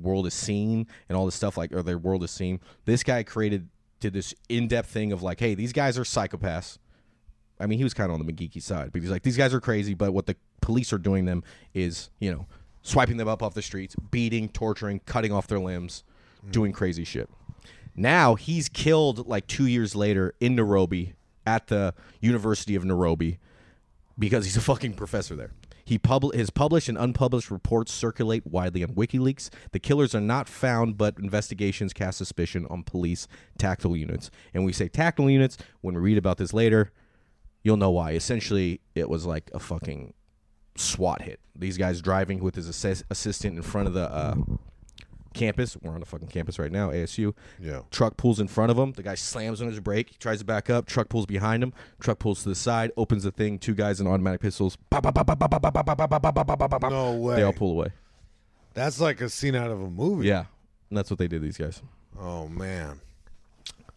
world is seen and all this stuff like or their world is seen. This guy created did this in-depth thing of like, hey, these guys are psychopaths. I mean, he was kind of on the Mungiki side, but he's like, these guys are crazy, but what the police are doing them is, you know, swiping them up off the streets, beating, torturing, cutting off their limbs, mm. doing crazy shit. Now he's killed like two years later in Nairobi at the University of Nairobi because he's a fucking professor there. He pub- his published and unpublished reports circulate widely on WikiLeaks. The killers are not found, but investigations cast suspicion on police tactical units. And we say tactical units when we read about this later you'll know why. Essentially, it was like a fucking SWAT hit. These guys driving with his assistant in front of the uh, campus. We're on the fucking campus right now, ASU. Yeah. Truck pulls in front of him. The guy slams on his brake. He tries to back up. Truck pulls behind him. Truck pulls to the side. Opens the thing. Two guys in automatic pistols. No way. They all pull away. That's like a scene out of a movie. Yeah. And that's what they did. These guys. Oh man.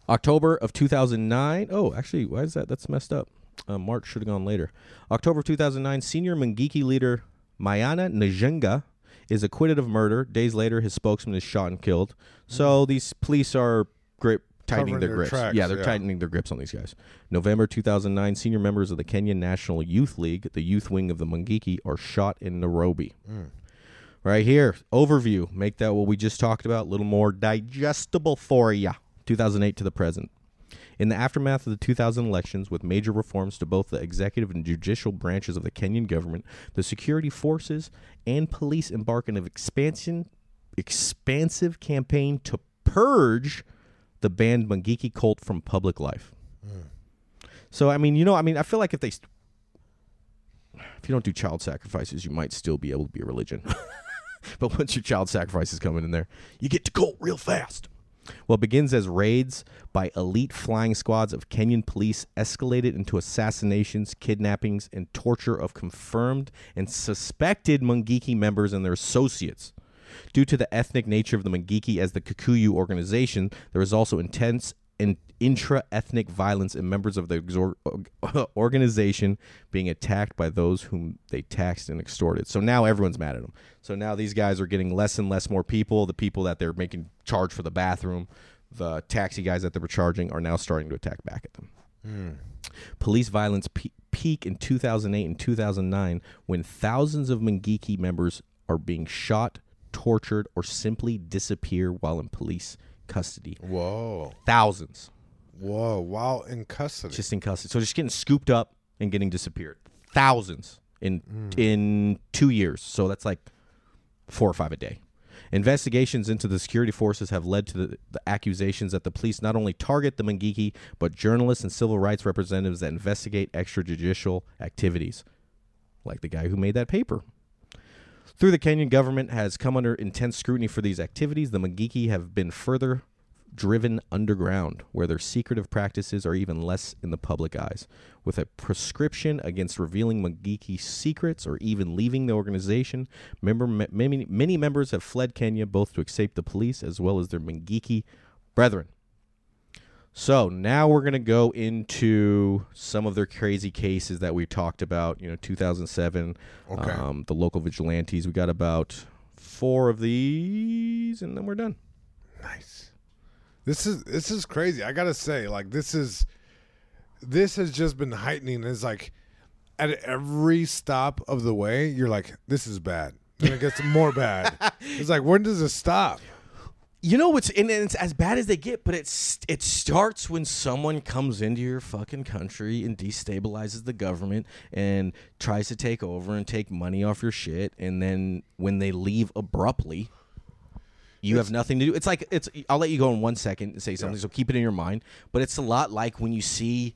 October of 2009. Oh, actually, why is that? That's messed up. Uh, March should have gone later. October 2009. Senior Mungiki leader Maina Njenga is acquitted of murder. Days later, his spokesman is shot and killed. So these police are grip tightening Covering their their grips. tracks, yeah, they're yeah. tightening their grips on these guys. November 2009. Senior members of the Kenyan National Youth League, the youth wing of the Mungiki, are shot in Nairobi. Right here, overview. Make that what we just talked about a little more digestible for ya. 2008 to the present. In the aftermath of the 2000 elections, with major reforms to both the executive and judicial branches of the Kenyan government, the security forces and police embark on an expansion, expansive campaign to purge the banned Mungiki cult from public life. Hmm. So, I mean, you know, I mean, I feel like if they, st- if you don't do child sacrifices, you might still be able to be a religion. but once your child sacrifice is coming in there, you get to cult real fast. Well, begins as raids by elite flying squads of Kenyan police escalated into assassinations, kidnappings, and torture of confirmed and suspected Mungiki members and their associates. Due to the ethnic nature of the Mungiki as the Kikuyu organization, there is also intense and intra-ethnic violence and members of the exor- organization being attacked by those whom they taxed and extorted. So now everyone's mad at them. So now these guys are getting less and less more people. The people that they're making charge for the bathroom, the taxi guys that they were charging, are now starting to attack back at them. Hmm. Police violence pe- peak in 2008 and 2009 when thousands of Mungiki members are being shot, tortured, or simply disappear while in police custody. Whoa. Thousands Whoa. While in custody. just in custody. So just getting scooped up and getting disappeared. Thousands in hmm. in two years. So that's like four or five a day. Investigations into the security forces have led to the, the accusations that the police not only target the Mungiki, but journalists and civil rights representatives that investigate extrajudicial activities, like the guy who made that paper. Through the Kenyan government has come under intense scrutiny for these activities, the Mungiki have been further driven underground, where their secretive practices are even less in the public eyes. With a prescription against revealing Mungiki secrets or even leaving the organization, member, many, many members have fled Kenya both to escape the police as well as their Mungiki brethren. So now we're going to go into some of their crazy cases that we talked about. You know, 2007, Okay. um, the local vigilantes. We got about four of these, and then we're done. Nice. This is this is crazy. I gotta say, like this is this has just been heightening. It's like at every stop of the way, you're like, this is bad. And it gets more bad. It's like, when does it stop? You know what's and it's as bad as they get, but it's it starts when someone comes into your fucking country and destabilizes the government and tries to take over and take money off your shit, and then when they leave abruptly, you have nothing to do. It's like it's. I'll let you go in one second and say something, so keep it in your mind. But it's a lot like when you see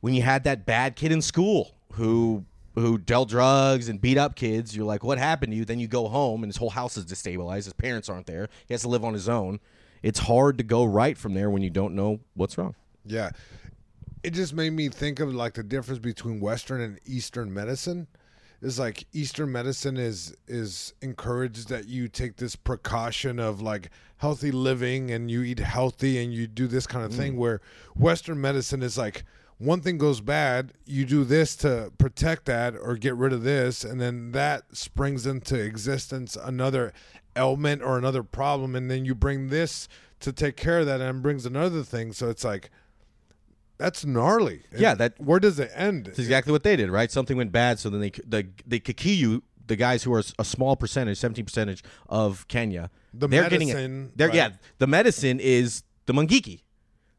when you had that bad kid in school who who dealt drugs and beat up kids, you're like, what happened to you? Then you go home and his whole house is destabilized. His parents aren't there. He has to live on his own. It's hard to go right from there when you don't know what's wrong. Yeah. It just made me think of like the difference between Western and Eastern medicine. Is like Eastern medicine is is encouraged that you take this precaution of like healthy living and you eat healthy and you do this kind of thing mm. where Western medicine is like one thing goes bad, you do this to protect that or get rid of this, and then that springs into existence another ailment or another problem, and then you bring this to take care of that and brings another thing. So it's like that's gnarly. Yeah, that- where does it end? That's exactly what they did, right? Something went bad, so then they the the Kikuyu, the guys who are a small percentage, seventeen percentage of Kenya, The they're getting medicine, They're right. yeah, the medicine is the Mungiki.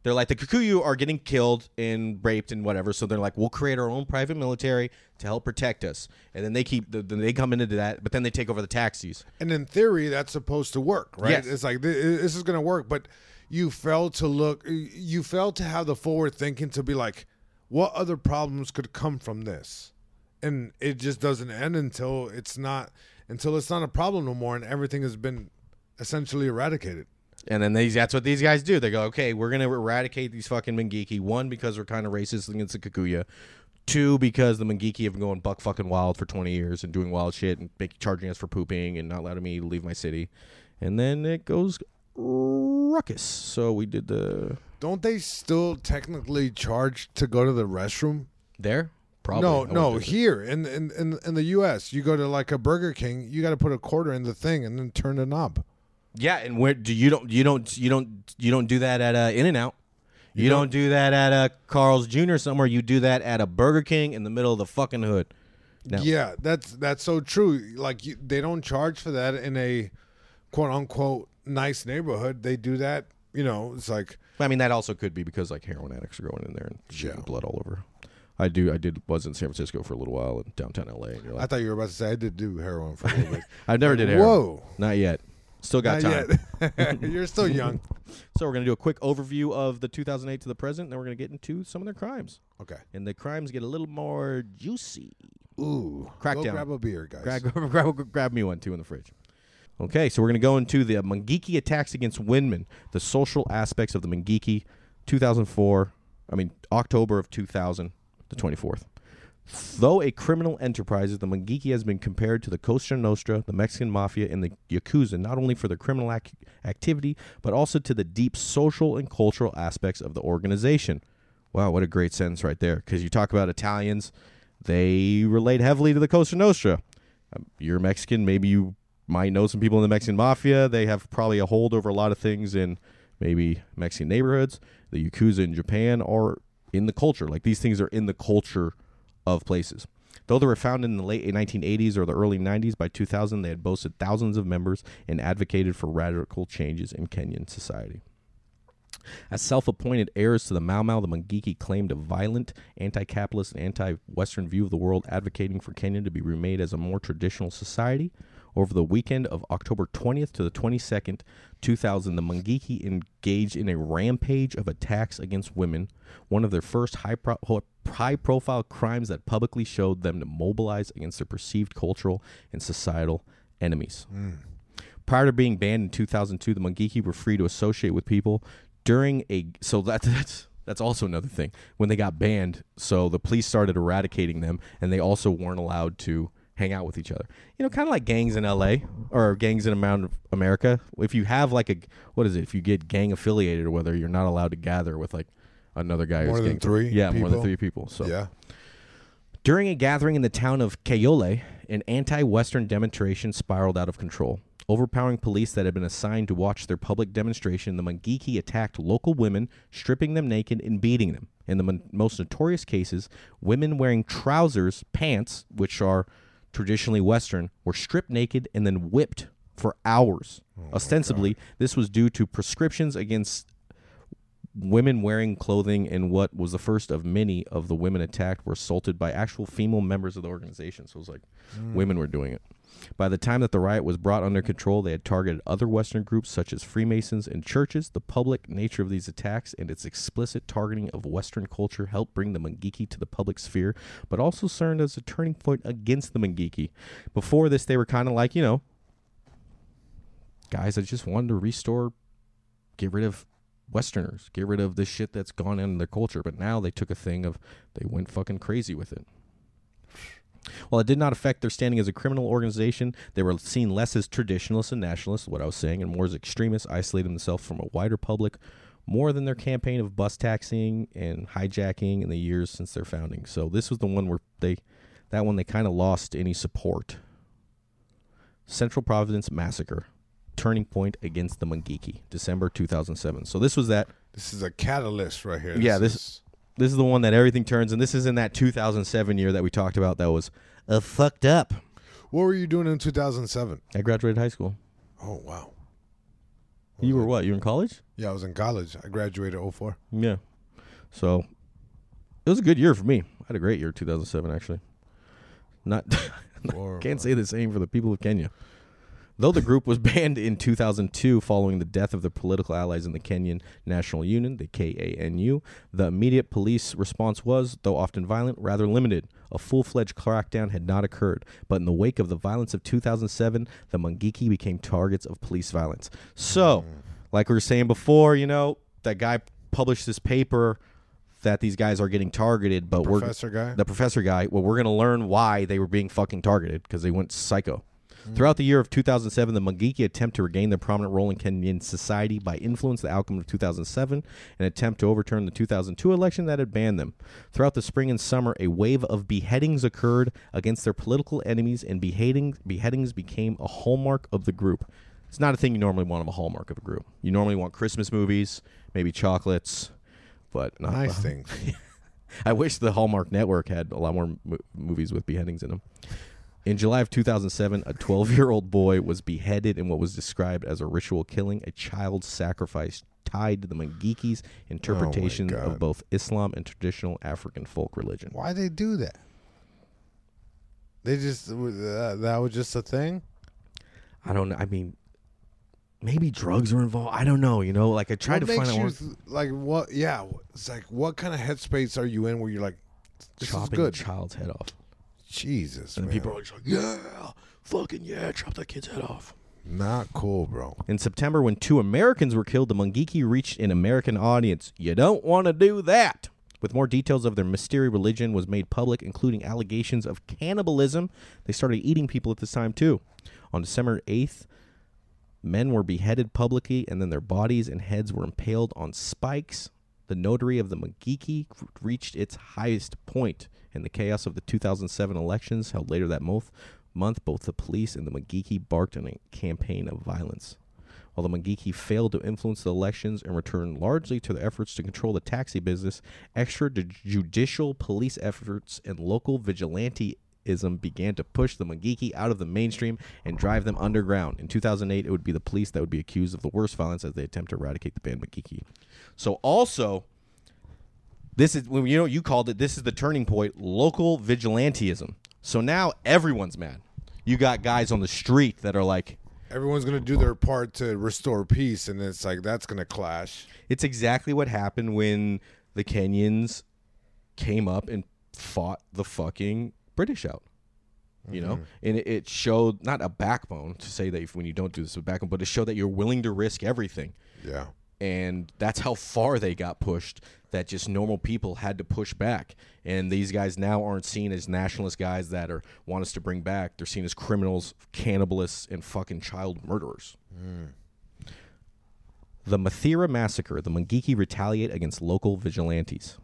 They're like the Kikuyu are getting killed and raped and whatever, so they're like, we'll create our own private military to help protect us, and then they keep, then they come into that, but then they take over the taxis. And in theory, that's supposed to work, right? Yes. It's like this is going to work, but you fail to look. You fail to have the forward thinking to be like, what other problems could come from this, and it just doesn't end until it's not until it's not a problem no more, and everything has been essentially eradicated. And then these that's what these guys do. They go, okay, we're gonna eradicate these fucking Mungiki. One, because we're kind of racist against the Kikuyu. Two, because the Mungiki have been going buck fucking wild for twenty years and doing wild shit and charging us for pooping and not letting me leave my city. And then it goes ruckus. So we did the Don't they still technically charge to go to the restroom? there. Probably. no, I went no. there. Here in, in in in the U.S., you go to like a Burger King, you got to put a quarter in the thing and then turn the knob. Yeah, and where do you don't you don't you don't you don't do that at uh, In and Out. You, You don't, don't- do that at uh, Carl's Jr. somewhere. You do that at a Burger King in the middle of the fucking hood. No. Yeah, that's that's so true. Like you, they don't charge for that in a quote unquote nice neighborhood. They do that. You know, it's like I mean, that also could be because like heroin addicts are going in there and shooting Yeah. blood all over. I do. I did. Was in San Francisco for a little while in downtown LA. And you're I like, thought you were about to say I did do heroin for a little bit. I have never did heroin. Whoa, Not yet. Still got not time. yet. You're still young. So we're gonna do a quick overview of the 2008 to the present. And then we're gonna get into some of their crimes, Okay. and the crimes get a little more juicy. Ooh, Crackdown. Go grab a beer, guys. Grab, grab, grab, grab me one too in the fridge. Okay, so we're going to go into the Mungiki attacks against Windman, the social aspects of the Mungiki, 2004, I mean, October of 2000, the 24th. Though a criminal enterprise, the Mungiki has been compared to the Cosa Nostra, the Mexican Mafia, and the Yakuza, not only for their criminal ac- activity, but also to the deep social and cultural aspects of the organization. Wow, what a great sentence right there. Because you talk about Italians, they relate heavily to the Cosa Nostra. Um, you're Mexican, maybe you might know some people in the Mexican Mafia. They have probably a hold over a lot of things in maybe Mexican neighborhoods. The Yakuza in Japan are in the culture. Like these things are in the culture of places. Though they were founded in the late 1980s or the early 90s, by 2000 they had boasted thousands of members and advocated for radical changes in Kenyan society. As self-appointed heirs to the Mau Mau, the Mungiki claimed a violent, anti-capitalist, and anti-Western view of the world, advocating for Kenya to be remade as a more traditional society. Over the weekend of October 20th to the 22nd, 2000, the Mungiki engaged in a rampage of attacks against women, one of their first high, pro- high profile crimes that publicly showed them to mobilize against their perceived cultural and societal enemies. Mm. Prior to being banned in 2002, the Mungiki were free to associate with people during a. So that, that's that's also another thing. When they got banned, so the police started eradicating them, and they also weren't allowed to hang out with each other. You know, kind of like gangs in L.A. or gangs in America. If you have like a what is it? If you get gang affiliated or whether you're not allowed to gather with like another guy More who's than gang- three Yeah, more than three people. So Yeah. during a gathering in the town of Kayole, an anti Western demonstration spiraled out of control. Overpowering police that had been assigned to watch their public demonstration, the Mungiki attacked local women, stripping them naked and beating them. In the mon- most notorious cases, women wearing trousers, pants, which are traditionally Western, were stripped naked and then whipped for hours. Oh Ostensibly, this was due to prescriptions against women wearing clothing and what was the first of many of the women attacked were assaulted by actual female members of the organization. So it was like hmm. women were doing it. By the time that the riot was brought under control, they had targeted other Western groups such as Freemasons and churches. The public nature of these attacks and its explicit targeting of Western culture helped bring the Mungiki to the public sphere, but also served as a turning point against the Mungiki. Before this, they were kind of like, you know, guys that just wanted to restore, get rid of Westerners, get rid of this shit that's gone in their culture. But now they took a thing of they went fucking crazy with it. While it did not affect their standing as a criminal organization, they were seen less as traditionalists and nationalists, what I was saying, and more as extremists, isolating themselves from a wider public more than their campaign of bus taxing and hijacking in the years since their founding. So this was the one where they that one they kind of lost any support. Central Providence Massacre. Turning point against the Mungiki, December 2007. So this was that This is a catalyst right here. Yeah, this- is- this is the one that everything turns, and this is in that 2007 year that we talked about that was uh, fucked up. What were you doing in 2007? I graduated high school. Oh wow. You were what? You were in college? Yeah, I was in college. I graduated 04. Yeah. So it was a good year for me. I had a great year, 2007 actually. Not Or- can't say the same for the people of Kenya. Though the group was banned in 2002 following the death of their political allies in the Kenyan National Union, the KANU, the immediate police response was, though often violent, rather limited. A full fledged crackdown had not occurred, but in the wake of the violence of 2007, the Mungiki became targets of police violence. So, mm. like we were saying before, you know, that guy published this paper that these guys are getting targeted, but we're Professor guy. the professor guy. Well, we're going to learn why they were being fucking targeted because they went psycho. Throughout the year of 2007, the Mungiki attempt to regain their prominent role in Kenyan society by influence the outcome of 2007, an attempt to overturn the 2002 election that had banned them. Throughout the spring and summer, a wave of beheadings occurred against their political enemies, and beheadings beheadings became a hallmark of the group. It's not a thing you normally want of a hallmark of a group. You normally want Christmas movies, maybe chocolates, but not nice things. I wish the Hallmark Network had a lot more mo- movies with beheadings in them. In July of 2007, a 12 year old boy was beheaded in what was described as a ritual killing, a child sacrifice tied to the Mungiki's interpretation of both Islam and traditional African folk religion. Why they do that? They just uh, that was just a thing. I don't know. I mean, maybe drugs are involved. I don't know. You know, like I tried What to find out you like what? Yeah, it's like what kind of headspace are you in where you're like, this is chopping a good. child's head off. Jesus, And man. people are just like, yeah, fucking yeah, chop that kid's head off. not cool, bro. In September, when two Americans were killed, the Mungiki reached an American audience. You don't want to do that. With more details of their mysterious religion was made public, including allegations of cannibalism. They started eating people at this time too. On December 8th, men were beheaded publicly, and then their bodies and heads were impaled on spikes. The notary of the Mungiki reached its highest point in the chaos of the 2007 elections held later that month. Month, both the police and the Mungiki barked on a campaign of violence. While the Mungiki failed to influence the elections and returned largely to their efforts to control the taxi business, extrajudicial police efforts and local vigilanteism began to push the Mungiki out of the mainstream and drive them underground. In 2008, it would be the police that would be accused of the worst violence as they attempt to eradicate the banned Mungiki. So also, this is when you know you called it. This is the turning point. Local vigilanteism. So now everyone's mad. You got guys on the street that are like, Everyone's gonna do their part to restore peace, and it's like that's gonna clash. It's exactly what happened when the Kenyans came up and fought the fucking British out. You know, mm-hmm. and it, it showed not a backbone to say that if, when you don't do this with backbone, but to show that you're willing to risk everything. Yeah, And that's how far they got pushed. That just normal people had to push back, and these guys now aren't seen as nationalist guys that are want us to bring back. They're seen as criminals, cannibalists, and fucking child murderers. The Mathira massacre, the Mungiki retaliate against local vigilantes.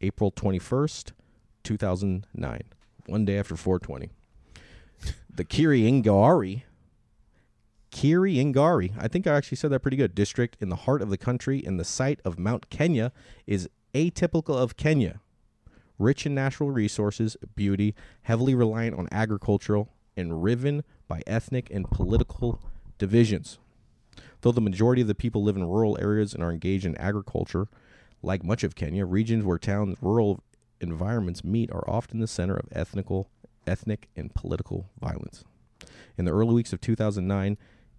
April 21st, 2009, one day after 420. The Kiriangari, Kiriangari, I think I actually said that pretty good, district in the heart of the country in the site of Mount Kenya is atypical of Kenya. Rich in natural resources, beauty, heavily reliant on agricultural, and riven by ethnic and political divisions. Though the majority of the people live in rural areas and are engaged in agriculture, like much of Kenya, regions where towns and rural environments meet are often the center of ethnical, ethnic and political violence. In the early weeks of 2009,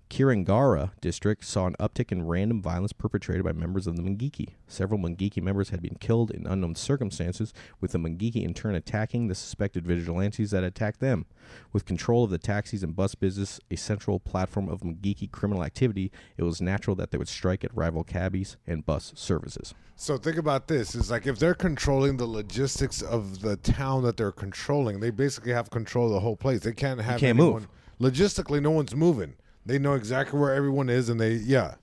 Kirangara district saw an uptick in random violence perpetrated by members of the Mungiki. Several Mungiki members had been killed in unknown circumstances, with the Mungiki in turn attacking the suspected vigilantes that attacked them. With control of the taxis and bus business, a central platform of Mungiki criminal activity, it was natural that they would strike at rival cabbies and bus services. So think about this: it's like if they're controlling the logistics of the town that they're controlling, they basically have control of the whole place. They can't have can't move. Logistically, no one's moving. They know exactly where everyone is, and they yeah.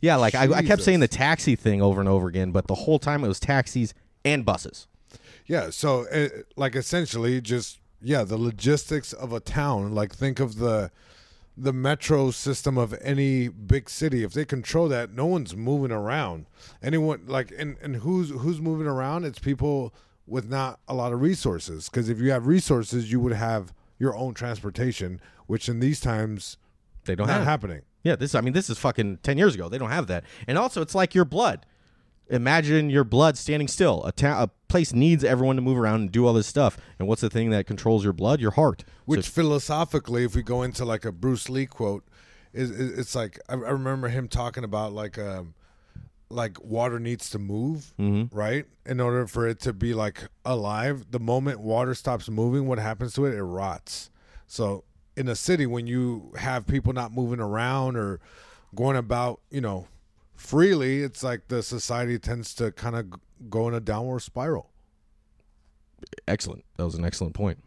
Yeah, like I, I kept saying the taxi thing over and over again, but the whole time it was taxis and buses. Yeah, so uh, like essentially just yeah, the logistics of a town. Like think of the the metro system of any big city. If they control that, no one's moving around. Anyone like and and who's who's moving around? It's people with not a lot of resources. Because if you have resources, you would have your own transportation, which in these times They don't Not have. happening. Yeah, this. I mean, this is fucking ten years ago. They don't have that. And also, it's like your blood. Imagine your blood standing still. A, ta- a place needs everyone to move around and do all this stuff. And what's the thing that controls your blood? Your heart. So Which philosophically, if we go into like a Bruce Lee quote, is, is it's like I, I remember him talking about like um like water needs to move, Mhm. right? In order for it to be like alive, the moment water stops moving, what happens to it? It rots. So in a city, when you have people not moving around or going about, you know, freely, it's like the society tends to kind of go in a downward spiral. Excellent. That was an excellent point.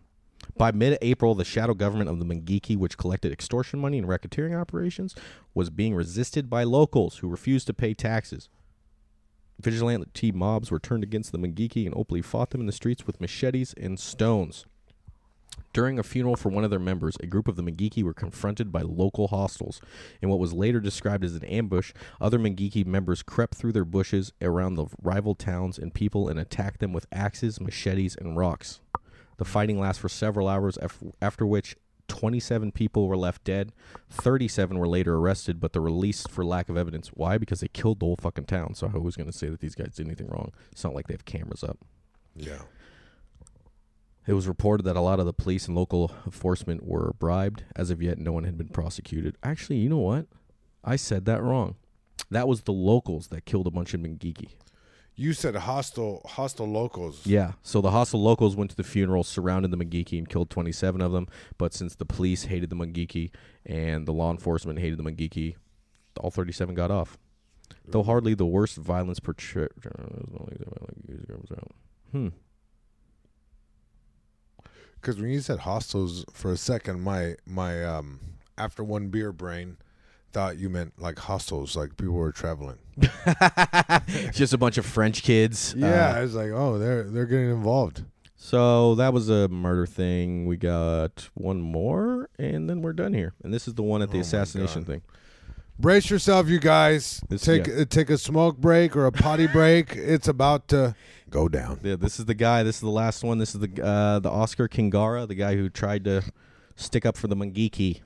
By mid April, the shadow government of the Mungiki, which collected extortion money and racketeering operations, was being resisted by locals who refused to pay taxes. Vigilante mobs were turned against the Mungiki and openly fought them in the streets with machetes and stones. During a funeral for one of their members, a group of the Mungiki were confronted by local hostiles. In what was later described as an ambush, other Mungiki members crept through their bushes around the rival towns and people and attacked them with axes, machetes, and rocks. The fighting lasted for several hours, af- after which 27 people were left dead. 37 were later arrested, but they're released for lack of evidence. Why? Because they killed the whole fucking town. So who's going to say that these guys did anything wrong? It's not like they have cameras up. Yeah. It was reported that a lot of the police and local enforcement were bribed. As of yet, no one had been prosecuted. Actually, you know what? I said that wrong. That was the locals that killed a bunch of Mungiki. You said hostile hostile locals. Yeah. So the hostile locals went to the funeral, surrounded the Mungiki, and killed 27 of them. But since the police hated the Mungiki and the law enforcement hated the Mungiki, all 37 got off. Though hardly the worst violence portrayed. Hmm. Because when you said hostels for a second, my my um after one beer brain thought you meant like hostels, like people were traveling. Just a bunch of French kids. Yeah, Uh, I was like, oh, they're they're getting involved. so that was a murder thing. We got one more, and then we're done here. And this is the one at the Oh assassination thing. Brace yourself, you guys. This- take yeah. uh, take a smoke break or a potty break. It's about to go down. Yeah, this is the guy. This is the last one. This is the uh, the Oscar Kingara, the guy who tried to stick up for the Mungiki.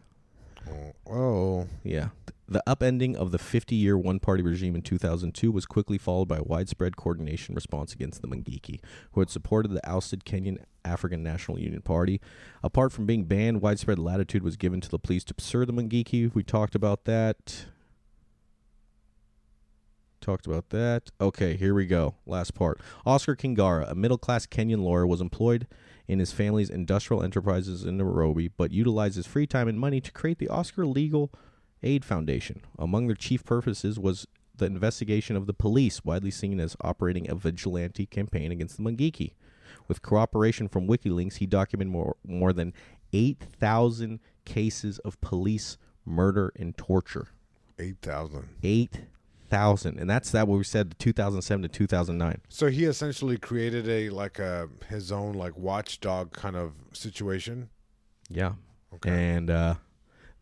Oh, Yeah. The upending of the 50 year one party regime in 2002 was quickly followed by a widespread coordination response against the Mungiki, who had supported the ousted Kenyan African National Union Party. Apart from being banned, widespread latitude was given to the police to pursue the Mungiki. We talked about that. Talked about that. Okay, here we go. Last part. Oscar Kingara, a middle class Kenyan lawyer, was employed in his family's industrial enterprises in Nairobi, but utilized his free time and money to create the Oscar Legal Aid Foundation. Among their chief purposes was the investigation of the police, widely seen as operating a vigilante campaign against the Mungiki. With cooperation from WikiLeaks, he documented more, more than 8,000 cases of police murder and torture. eight thousand. And that's that what we said 2007 to 2009. So he essentially created a like a his own like watchdog kind of situation. Yeah. Okay. And uh,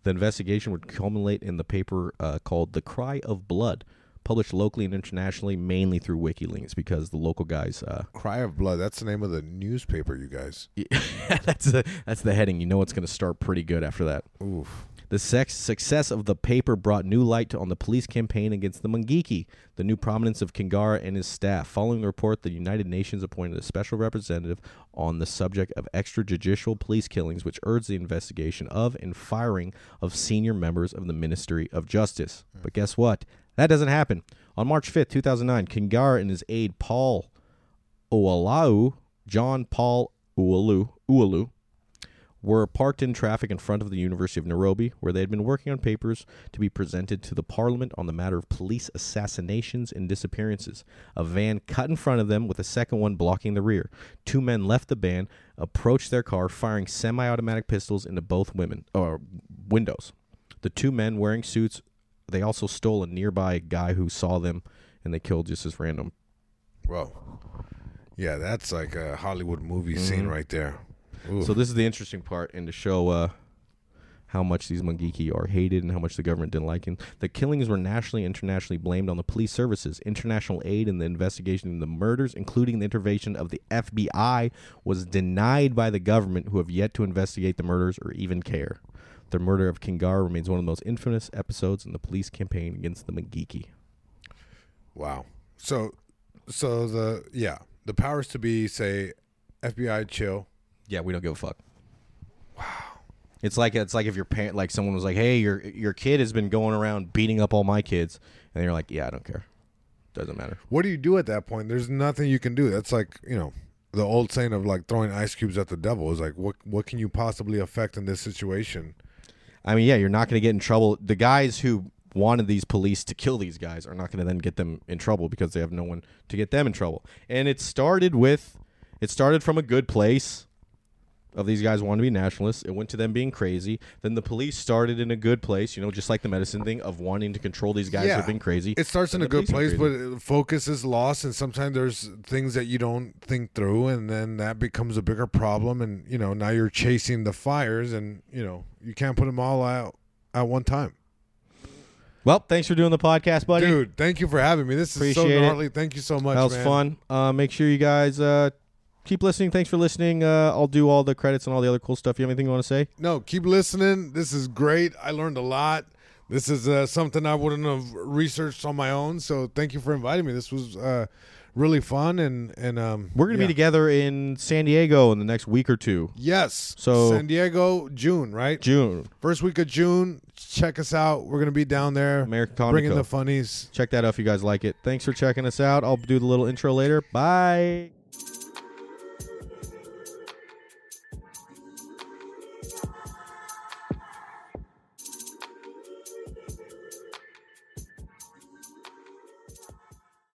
the investigation would culminate in the paper uh, called The Cry of Blood, published locally and internationally, mainly through WikiLeaks, because the local guys. Uh, Cry of Blood. That's the name of the newspaper, you guys. that's the that's the heading. You know it's going to start pretty good after that. Oof. The success of the paper brought new light on the police campaign against the Mungiki, the new prominence of Kingara and his staff. Following the report, the United Nations appointed a special representative on the subject of extrajudicial police killings, which urged the investigation of and firing of senior members of the Ministry of Justice. But guess what? That doesn't happen. On March 5th, 2009, Kingara and his aide Paul Ualau, John Paul Ualu, Ualu, were parked in traffic in front of the University of Nairobi, where they had been working on papers to be presented to the parliament on the matter of police assassinations and disappearances. A van cut in front of them with a second one blocking the rear. Two men left the van, approached their car, firing semi-automatic pistols into both women or windows. The two men wearing suits, they also stole a nearby guy who saw them, and they killed just as random. Well, yeah, that's like a Hollywood movie scene mm-hmm. right there. Oof. So this is the interesting part, and to show uh, how much these Mungiki are hated and how much the government didn't like them. The killings were nationally and internationally blamed on the police services. International aid in the investigation of the murders, including the intervention of the FBI, was denied by the government, who have yet to investigate the murders or even care. the murder of Kingar remains one of the most infamous episodes in the police campaign against the Mungiki. Wow. So, so the yeah, the powers to be say, FBI chill. Yeah, we don't give a fuck. Wow. It's like it's like if your parent like someone was like, "Hey, your your kid has been going around beating up all my kids," and you're like, "Yeah, I don't care. Doesn't matter." What do you do at that point? There's nothing you can do. That's like you know the old saying of like throwing ice cubes at the devil is like what what can you possibly affect in this situation? I mean, yeah, you're not going to get in trouble. The guys who wanted these police to kill these guys are not going to then get them in trouble because they have no one to get them in trouble. And it started with it started from a good place of these guys wanting to be nationalists. It went to them being crazy. Then the police started in a good place, you know, just like the medicine thing of wanting to control these guys who have been crazy. It starts in a good place, but focus is lost, and sometimes there's things that you don't think through, and then that becomes a bigger problem. And you know, now you're chasing the fires, and you know, you can't put them all out at one time. Well, thanks for doing the podcast, buddy. Dude, thank you for having me. This is Appreciate so it. gnarly. Thank you so much. that was man. fun. Uh, make sure you guys uh, keep listening. Thanks for listening. Uh, I'll do all the credits and all the other cool stuff. You have anything you want to say? No, keep listening. This is great. I learned a lot. This is uh, something I wouldn't have researched on my own. So thank you for inviting me. This was uh, really fun, and and um, We're gonna yeah. be together in San Diego in the next week or two. Yes. So- San Diego, June, right? June, First week of June. Check us out. We're gonna be down there, American Comedy bringing Co. the funnies. Check that out if you guys like it. Thanks for checking us out. I'll do the little intro later. Bye.